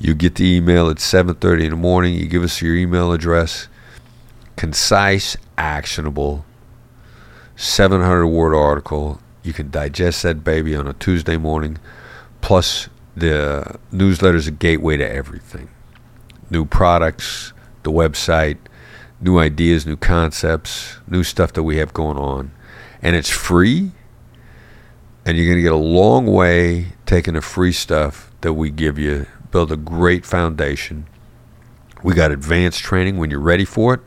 You get the email at 7:30 in the morning. You give us your email address. Concise, actionable, 700 word article. You can digest that baby on a Tuesday morning. Plus, the newsletter is a gateway to everything new products, the website, new ideas, new concepts, new stuff that we have going on. And it's free. And you're going to get a long way taking the free stuff that we give you, build a great foundation. We got advanced training when you're ready for it.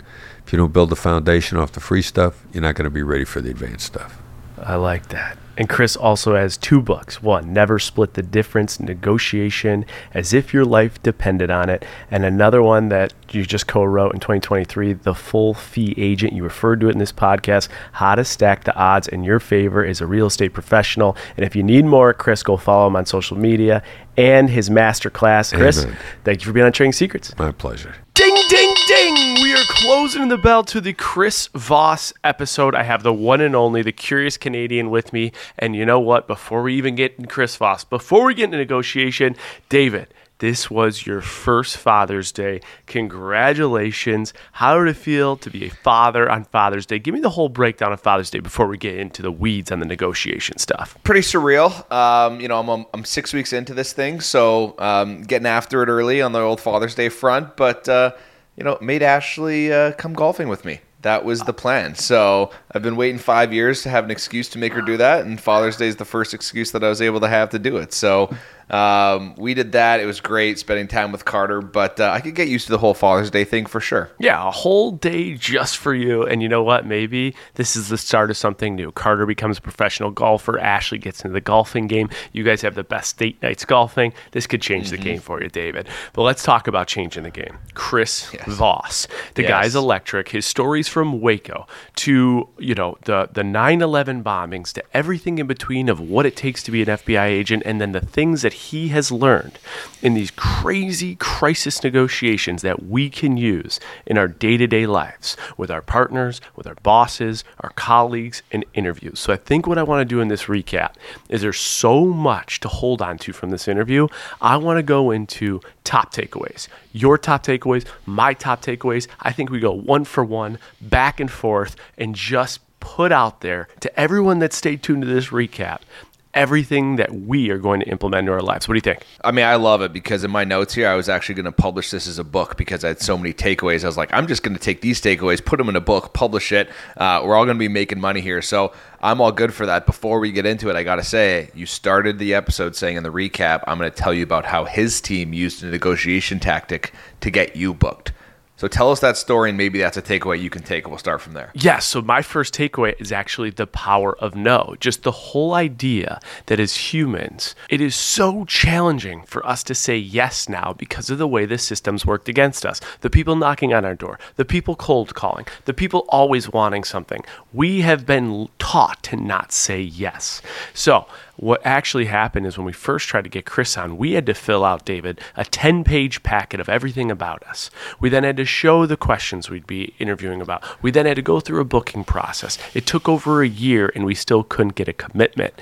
If you don't build the foundation off the free stuff, you're not going to be ready for the advanced stuff. I like that. And Chris also has two books. One, Never Split the Difference Negotiation, as if your life depended on it. And another one that you just co wrote in 2023, The Full Fee Agent. You referred to it in this podcast, How to Stack the Odds in Your Favor as a Real Estate Professional. And if you need more, Chris, go follow him on social media and his masterclass. Chris, Amen. thank you for being on Trading Secrets. My pleasure. Ding, ding, ding! We are closing the bell to the Chris Voss episode. I have the one and only, the Curious Canadian with me. And you know what? Before we even get in Chris Voss, before we get into negotiation, David, this was your first Father's Day. Congratulations. How did it feel to be a father on Father's Day? Give me the whole breakdown of Father's Day before we get into the weeds on the negotiation stuff. Pretty surreal. Um, you know, I'm, I'm six weeks into this thing, so um, getting after it early on the old Father's Day front, but, uh, you know, made Ashley uh, come golfing with me that was the plan. So I've been waiting five years to have an excuse to make her do that, and Father's Day is the first excuse that I was able to have to do it. So um, we did that. It was great spending time with Carter, but uh, I could get used to the whole Father's Day thing for sure. Yeah, a whole day just for you. And you know what? Maybe this is the start of something new. Carter becomes a professional golfer. Ashley gets into the golfing game. You guys have the best date nights golfing. This could change mm-hmm. the game for you, David. But let's talk about changing the game. Chris yes. Voss, the yes. guy's electric. His stories from Waco to you know the the 9/11 bombings to everything in between of what it takes to be an FBI agent, and then the things that he has learned in these crazy crisis negotiations that we can use in our day to day lives with our partners, with our bosses, our colleagues, and interviews. So I think what I want to do in this recap is there's so much to hold on to from this interview. I want to go into top takeaways. Your top takeaways, my top takeaways. I think we go one for one, back and forth, and just put out there to everyone that stayed tuned to this recap everything that we are going to implement into our lives. What do you think? I mean, I love it because in my notes here, I was actually going to publish this as a book because I had so many takeaways. I was like, I'm just going to take these takeaways, put them in a book, publish it. Uh, we're all going to be making money here. So I'm all good for that. Before we get into it, I got to say, you started the episode saying in the recap, I'm going to tell you about how his team used a negotiation tactic to get you booked. So tell us that story, and maybe that's a takeaway you can take. We'll start from there. Yes. Yeah, so my first takeaway is actually the power of no. Just the whole idea that as humans, it is so challenging for us to say yes now because of the way the system's worked against us. The people knocking on our door, the people cold calling, the people always wanting something. We have been taught to not say yes. So what actually happened is when we first tried to get Chris on, we had to fill out, David, a 10 page packet of everything about us. We then had to show the questions we'd be interviewing about. We then had to go through a booking process. It took over a year and we still couldn't get a commitment.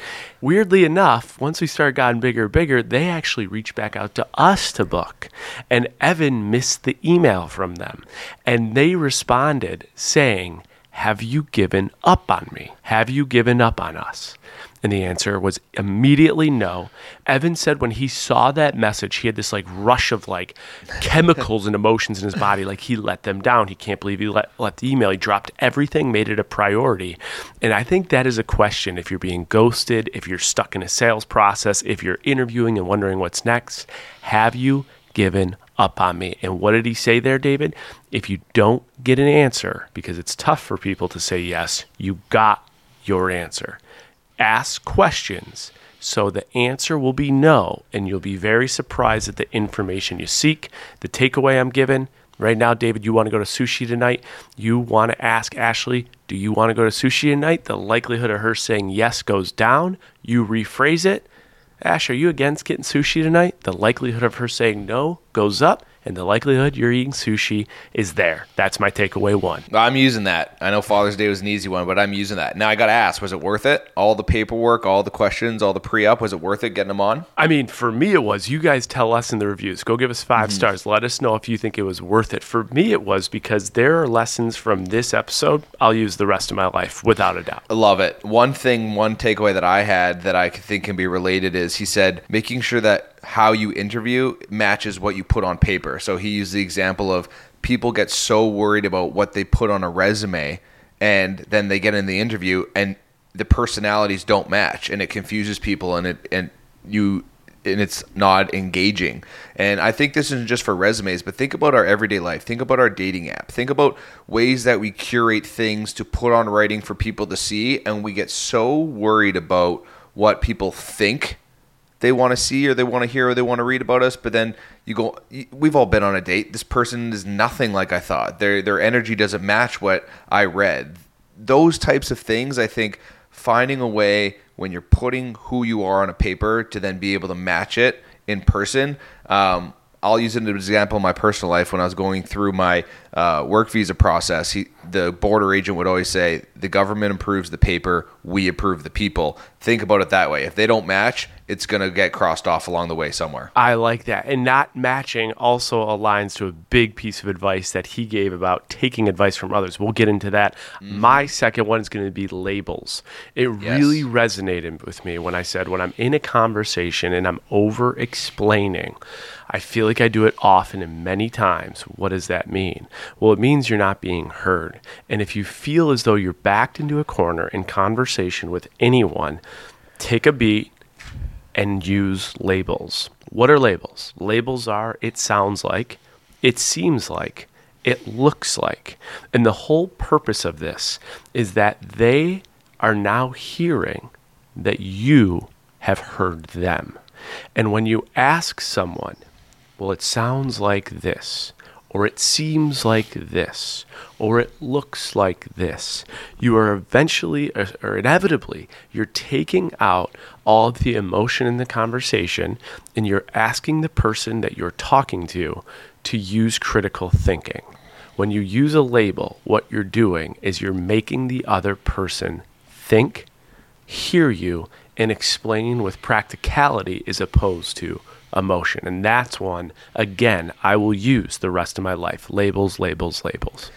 Weirdly enough, once we started getting bigger and bigger, they actually reached back out to us to book. And Evan missed the email from them. And they responded saying, Have you given up on me? Have you given up on us? And the answer was immediately no. Evan said when he saw that message, he had this like rush of like chemicals and emotions in his body. Like he let them down. He can't believe he let, let the email. He dropped everything, made it a priority. And I think that is a question if you're being ghosted, if you're stuck in a sales process, if you're interviewing and wondering what's next. Have you given up on me? And what did he say there, David? If you don't get an answer, because it's tough for people to say yes, you got your answer ask questions. So the answer will be no, and you'll be very surprised at the information you seek. The takeaway I'm given right now, David, you want to go to sushi tonight. You want to ask Ashley, do you want to go to sushi tonight? The likelihood of her saying yes goes down. You rephrase it. Ash, are you against getting sushi tonight? The likelihood of her saying no goes up and the likelihood you're eating sushi is there. That's my takeaway one. I'm using that. I know Father's Day was an easy one, but I'm using that. Now I got to ask, was it worth it? All the paperwork, all the questions, all the pre-up, was it worth it getting them on? I mean, for me it was. You guys tell us in the reviews. Go give us 5 mm-hmm. stars. Let us know if you think it was worth it. For me it was because there are lessons from this episode I'll use the rest of my life without a doubt. I love it. One thing, one takeaway that I had that I think can be related is he said making sure that how you interview matches what you put on paper. So he used the example of people get so worried about what they put on a resume and then they get in the interview and the personalities don't match and it confuses people and it and you and it's not engaging. And I think this isn't just for resumes, but think about our everyday life. Think about our dating app. Think about ways that we curate things to put on writing for people to see and we get so worried about what people think they want to see or they want to hear or they want to read about us but then you go we've all been on a date. This person is nothing like i thought. Their their energy doesn't match what i read. Those types of things i think finding a way when you're putting who you are on a paper to then be able to match it in person um, I'll use it as an example in my personal life when I was going through my uh, work visa process, he, the border agent would always say, "The government approves the paper, we approve the people." Think about it that way. If they don't match, it's going to get crossed off along the way somewhere. I like that. And not matching also aligns to a big piece of advice that he gave about taking advice from others. We'll get into that. Mm. My second one is going to be labels. It yes. really resonated with me when I said, when I'm in a conversation and I'm over explaining, I feel like I do it often and many times. What does that mean? Well, it means you're not being heard. And if you feel as though you're backed into a corner in conversation with anyone, take a beat and use labels. What are labels? Labels are it sounds like, it seems like, it looks like. And the whole purpose of this is that they are now hearing that you have heard them. And when you ask someone, well, it sounds like this, or it seems like this, or it looks like this. You are eventually, or inevitably, you're taking out all of the emotion in the conversation and you're asking the person that you're talking to to use critical thinking. When you use a label, what you're doing is you're making the other person think, hear you, and explain with practicality as opposed to emotion. And that's one, again, I will use the rest of my life. Labels, labels, labels.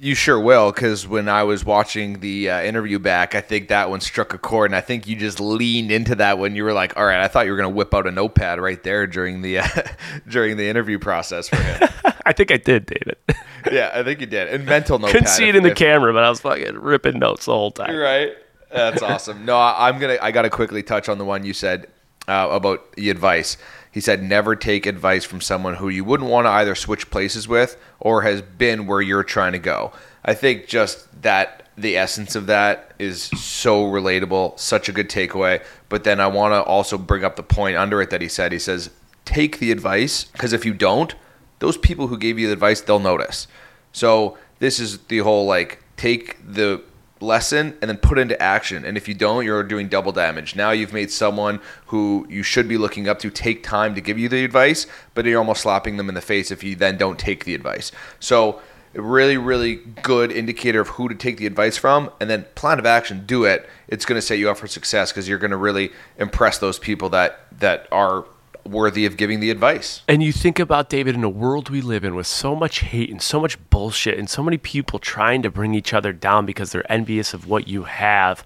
You sure will, because when I was watching the uh, interview back, I think that one struck a chord, and I think you just leaned into that when you were like, "All right, I thought you were going to whip out a notepad right there during the uh, during the interview process for him." I think I did, David. yeah, I think you did, and mental notepad. Couldn't see it in the if, camera, but I was fucking ripping notes the whole time. Right, that's awesome. No, I, am gonna I got to quickly touch on the one you said uh, about the advice. He said, never take advice from someone who you wouldn't want to either switch places with or has been where you're trying to go. I think just that the essence of that is so relatable, such a good takeaway. But then I want to also bring up the point under it that he said. He says, take the advice because if you don't, those people who gave you the advice, they'll notice. So this is the whole like take the lesson and then put into action. And if you don't, you're doing double damage. Now you've made someone who you should be looking up to take time to give you the advice, but you're almost slapping them in the face if you then don't take the advice. So, really, really good indicator of who to take the advice from, and then plan of action, do it. It's going to set you up for success because you're going to really impress those people that that are worthy of giving the advice. And you think about David in a world we live in with so much hate and so much bullshit and so many people trying to bring each other down because they're envious of what you have.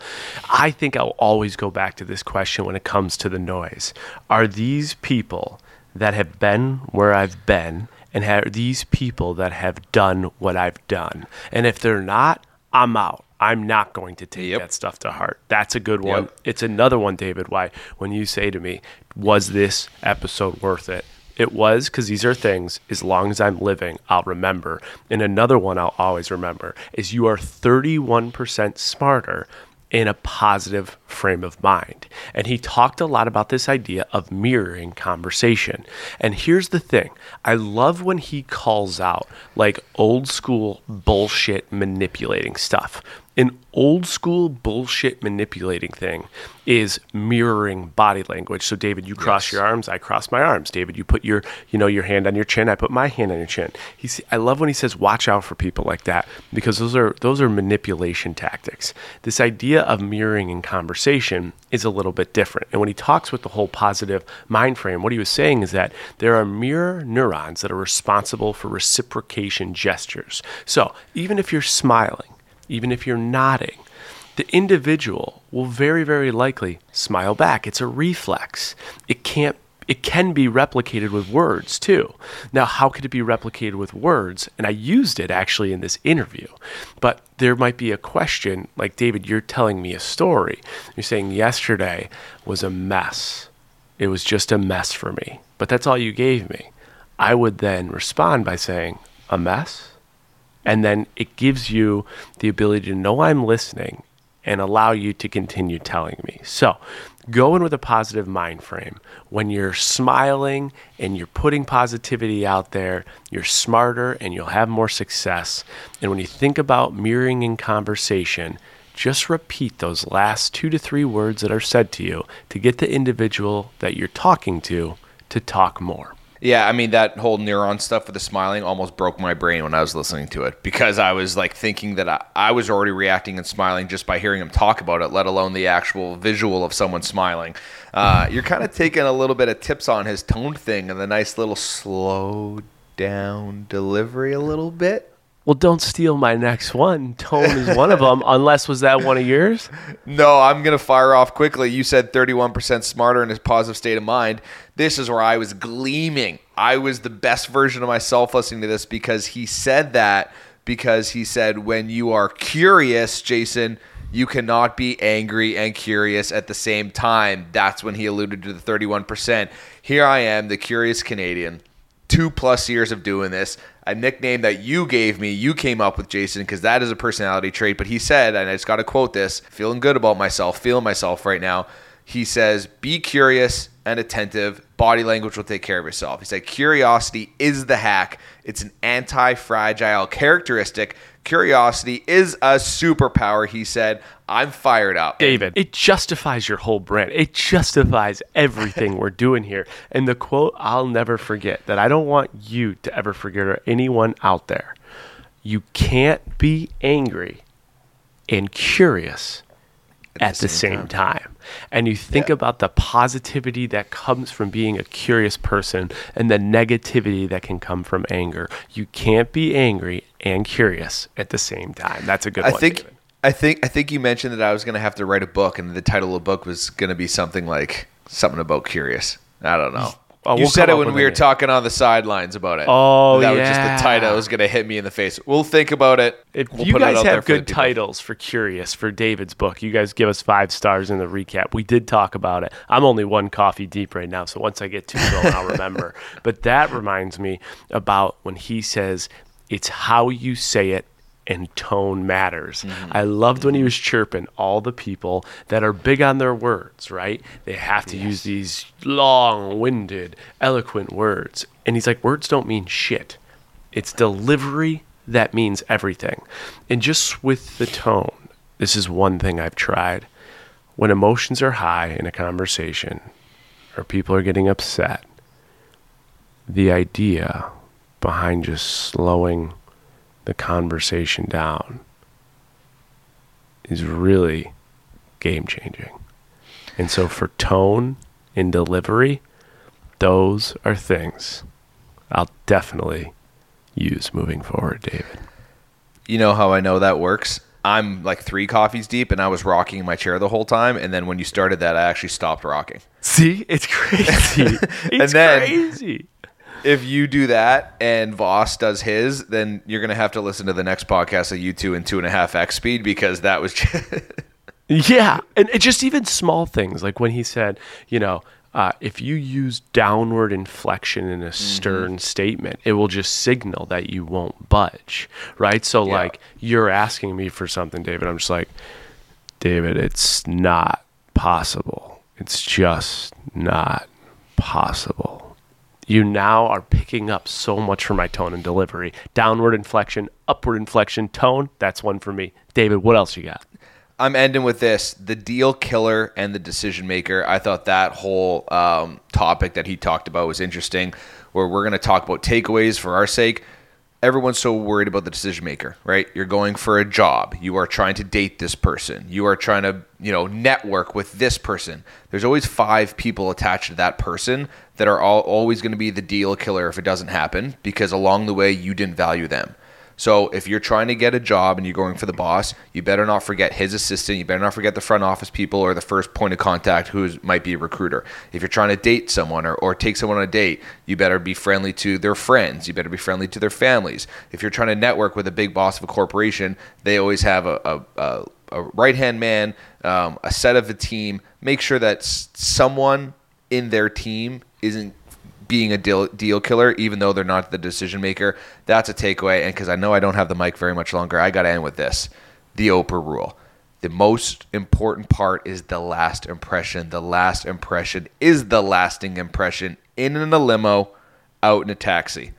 I think I'll always go back to this question when it comes to the noise. Are these people that have been where I've been and are these people that have done what I've done? And if they're not, I'm out. I'm not going to take yep. that stuff to heart. That's a good one. Yep. It's another one, David. Why, when you say to me, was this episode worth it? It was because these are things, as long as I'm living, I'll remember. And another one I'll always remember is you are 31% smarter in a positive frame of mind. And he talked a lot about this idea of mirroring conversation. And here's the thing I love when he calls out like old school bullshit manipulating stuff an old school bullshit manipulating thing is mirroring body language. So David, you cross yes. your arms, I cross my arms. David, you put your, you know, your hand on your chin, I put my hand on your chin. He's I love when he says watch out for people like that because those are those are manipulation tactics. This idea of mirroring in conversation is a little bit different. And when he talks with the whole positive mind frame, what he was saying is that there are mirror neurons that are responsible for reciprocation gestures. So, even if you're smiling even if you're nodding, the individual will very, very likely smile back. It's a reflex. It can't it can be replicated with words too. Now, how could it be replicated with words? And I used it actually in this interview. But there might be a question like, David, you're telling me a story. You're saying yesterday was a mess. It was just a mess for me. But that's all you gave me. I would then respond by saying, a mess? And then it gives you the ability to know I'm listening and allow you to continue telling me. So, go in with a positive mind frame. When you're smiling and you're putting positivity out there, you're smarter and you'll have more success. And when you think about mirroring in conversation, just repeat those last two to three words that are said to you to get the individual that you're talking to to talk more. Yeah, I mean that whole neuron stuff with the smiling almost broke my brain when I was listening to it because I was like thinking that I, I was already reacting and smiling just by hearing him talk about it, let alone the actual visual of someone smiling. Uh, you're kind of taking a little bit of tips on his tone thing and the nice little slow down delivery a little bit. Well, don't steal my next one. Tone is one of them, unless was that one of yours? No, I'm going to fire off quickly. You said 31% smarter in his positive state of mind. This is where I was gleaming. I was the best version of myself listening to this because he said that because he said when you are curious, Jason, you cannot be angry and curious at the same time. That's when he alluded to the 31%. Here I am, the curious Canadian, two plus years of doing this a nickname that you gave me, you came up with, Jason, because that is a personality trait. But he said, and I just got to quote this feeling good about myself, feeling myself right now. He says, be curious and attentive. Body language will take care of itself. He said, curiosity is the hack. It's an anti fragile characteristic Curiosity is a superpower, he said. I'm fired up. David, it justifies your whole brand. It justifies everything we're doing here. And the quote I'll never forget that I don't want you to ever forget or anyone out there. You can't be angry and curious at, at the, same, same time. time. And you think yeah. about the positivity that comes from being a curious person and the negativity that can come from anger. You can't be angry and curious at the same time. That's a good I one. Think, I think I think you mentioned that I was going to have to write a book, and the title of the book was going to be something like something about curious. I don't know. Oh, you we'll said it when we were talking on the sidelines about it. Oh, that yeah. was just the title. It was going to hit me in the face. We'll think about it. If we'll you guys have good for titles for Curious for David's book, you guys give us five stars in the recap. We did talk about it. I'm only one coffee deep right now, so once I get two going, I'll remember. But that reminds me about when he says it's how you say it and tone matters. Mm-hmm. I loved when he was chirping all the people that are big on their words, right? They have to yes. use these long winded, eloquent words. And he's like, words don't mean shit. It's delivery that means everything. And just with the tone, this is one thing I've tried. When emotions are high in a conversation or people are getting upset, the idea behind just slowing the conversation down is really game changing. And so for tone and delivery, those are things I'll definitely use moving forward, David. You know how I know that works? I'm like three coffees deep and I was rocking in my chair the whole time. And then when you started that, I actually stopped rocking. See, it's crazy. it's and then, crazy if you do that and Voss does his, then you're gonna have to listen to the next podcast of you two in two and a half x speed because that was. Just yeah, and it just even small things like when he said, you know, uh, if you use downward inflection in a mm-hmm. stern mm-hmm. statement, it will just signal that you won't budge, right? So, yeah. like, you're asking me for something, David. I'm just like, David, it's not possible. It's just not possible you now are picking up so much from my tone and delivery. Downward inflection, upward inflection, tone, that's one for me. David, what else you got? I'm ending with this the deal killer and the decision maker. I thought that whole um, topic that he talked about was interesting, where we're going to talk about takeaways for our sake everyone's so worried about the decision maker, right? You're going for a job. You are trying to date this person. You are trying to, you know, network with this person. There's always five people attached to that person that are all, always going to be the deal killer if it doesn't happen because along the way you didn't value them. So if you're trying to get a job and you're going for the boss, you better not forget his assistant. You better not forget the front office people or the first point of contact who might be a recruiter. If you're trying to date someone or, or take someone on a date, you better be friendly to their friends. You better be friendly to their families. If you're trying to network with a big boss of a corporation, they always have a, a, a, a right hand man, um, a set of a team. Make sure that someone in their team isn't being a deal, deal killer, even though they're not the decision maker. That's a takeaway. And because I know I don't have the mic very much longer, I got to end with this the Oprah rule. The most important part is the last impression. The last impression is the lasting impression in a limo, out in a taxi.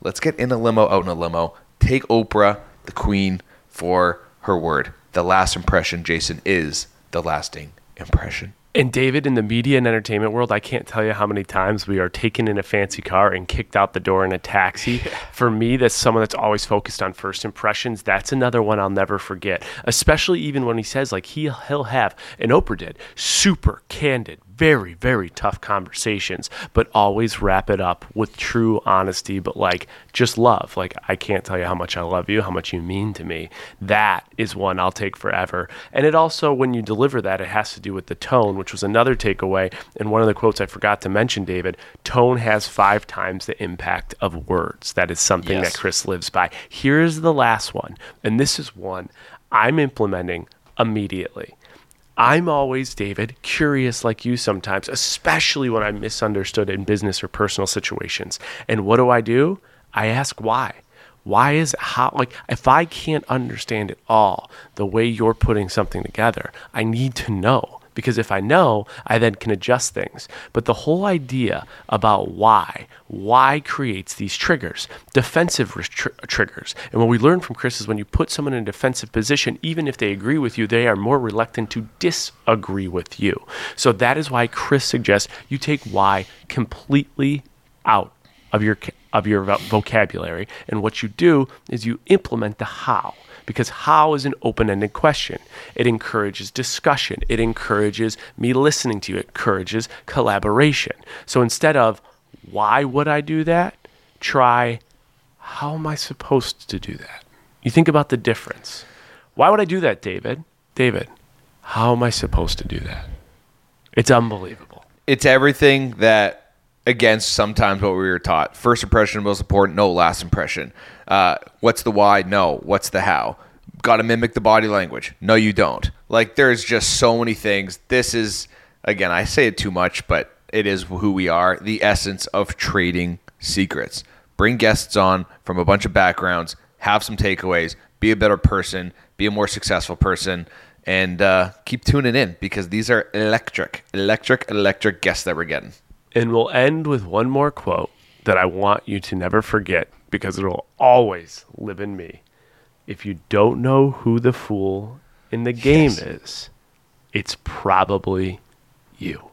Let's get in a limo, out in a limo. Take Oprah, the queen, for her word. The last impression, Jason, is the lasting impression. And David, in the media and entertainment world, I can't tell you how many times we are taken in a fancy car and kicked out the door in a taxi. For me, that's someone that's always focused on first impressions. That's another one I'll never forget. Especially even when he says, like he he'll have, and Oprah did, super candid, very, very tough conversations, but always wrap it up with true honesty, but like just love. Like, I can't tell you how much I love you, how much you mean to me. That is one I'll take forever. And it also, when you deliver that, it has to do with the tone, which was another takeaway. And one of the quotes I forgot to mention, David tone has five times the impact of words. That is something Yes. that Chris lives by. Here's the last one. And this is one I'm implementing immediately. I'm always, David, curious like you sometimes, especially when I'm misunderstood in business or personal situations. And what do I do? I ask why. Why is it how, like, if I can't understand it all the way you're putting something together, I need to know. Because if I know, I then can adjust things. But the whole idea about why, why creates these triggers, defensive tr- triggers. And what we learn from Chris is when you put someone in a defensive position, even if they agree with you, they are more reluctant to disagree with you. So that is why Chris suggests you take why completely out of your of your vocabulary, and what you do is you implement the how because how is an open-ended question. It encourages discussion. It encourages me listening to you. It encourages collaboration. So instead of why would I do that, try how am I supposed to do that? You think about the difference. Why would I do that, David? David, how am I supposed to do that? It's unbelievable. it's everything that against sometimes what we were taught. First impression most important. No, last impression. Uh, what's the why? No. What's the how? Got to mimic the body language. No, you don't. Like there's just so many things. This is again, I say it too much, but it is who we are. The essence of trading secrets. Bring guests on from a bunch of backgrounds. Have some takeaways. Be a better person. Be a more successful person. And uh, keep tuning in because these are electric, electric, electric guests that we're getting. And we'll end with one more quote that I want you to never forget because it'll always live in me. If you don't know who the fool in the game is, it's probably you.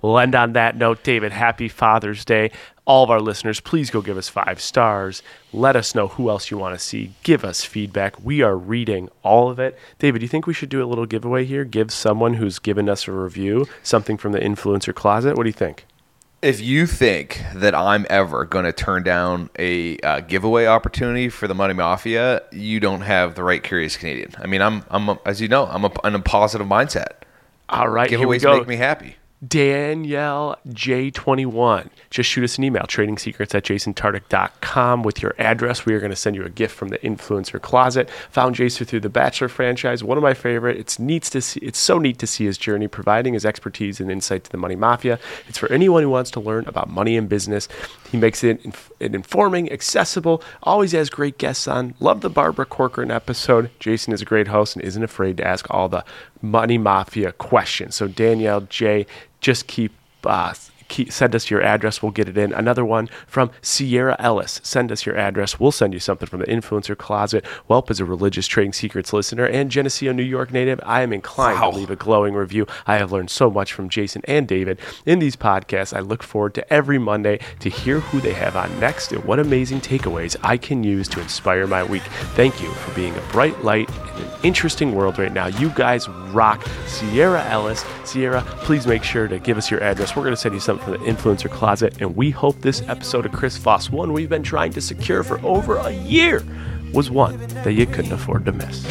We'll end on that note. David, happy Father's Day. All of our listeners, please go give us five stars. Let us know who else you want to see. Give us feedback. We are reading all of it. David, do you think we should do a little giveaway here? Give someone who's given us a review something from the influencer closet? What do you think? If you think that I'm ever going to turn down a uh, giveaway opportunity for the Money Mafia, you don't have the right curious Canadian. I mean, I'm, I'm, a, as you know, I'm a, in a positive mindset. All right, here we Giveaways go. make me happy. Danielle J21. Just shoot us an email, tradingsecrets at jasontartick.com with your address. We are going to send you a gift from the influencer closet. Found Jason through the Bachelor franchise, one of my favorite. It's neat to see it's so neat to see his journey, providing his expertise and insight to the money mafia. It's for anyone who wants to learn about money and business. He makes it, inf- informing, accessible, always has great guests on. Love the Barbara Corcoran episode. Jason is a great host and isn't afraid to ask all the money mafia questions. So Danielle J, just keep uh, keep, send us your address. We'll get it in. Another one from Sierra Ellis. Send us your address. We'll send you something from the influencer closet. Welp is a religious trading secrets listener and Geneseo, New York native. I am inclined Wow. to leave a glowing review. I have learned so much from Jason and David in these podcasts. I look forward to every Monday to hear who they have on next and what amazing takeaways I can use to inspire my week. Thank you for being a bright light in an interesting world right now. You guys rock. Sierra Ellis, Sierra, please make sure to give us your address. We're going to send you something from the influencer closet, and we hope this episode of Chris Voss, one we've been trying to secure for over a year, was one that you couldn't afford to miss.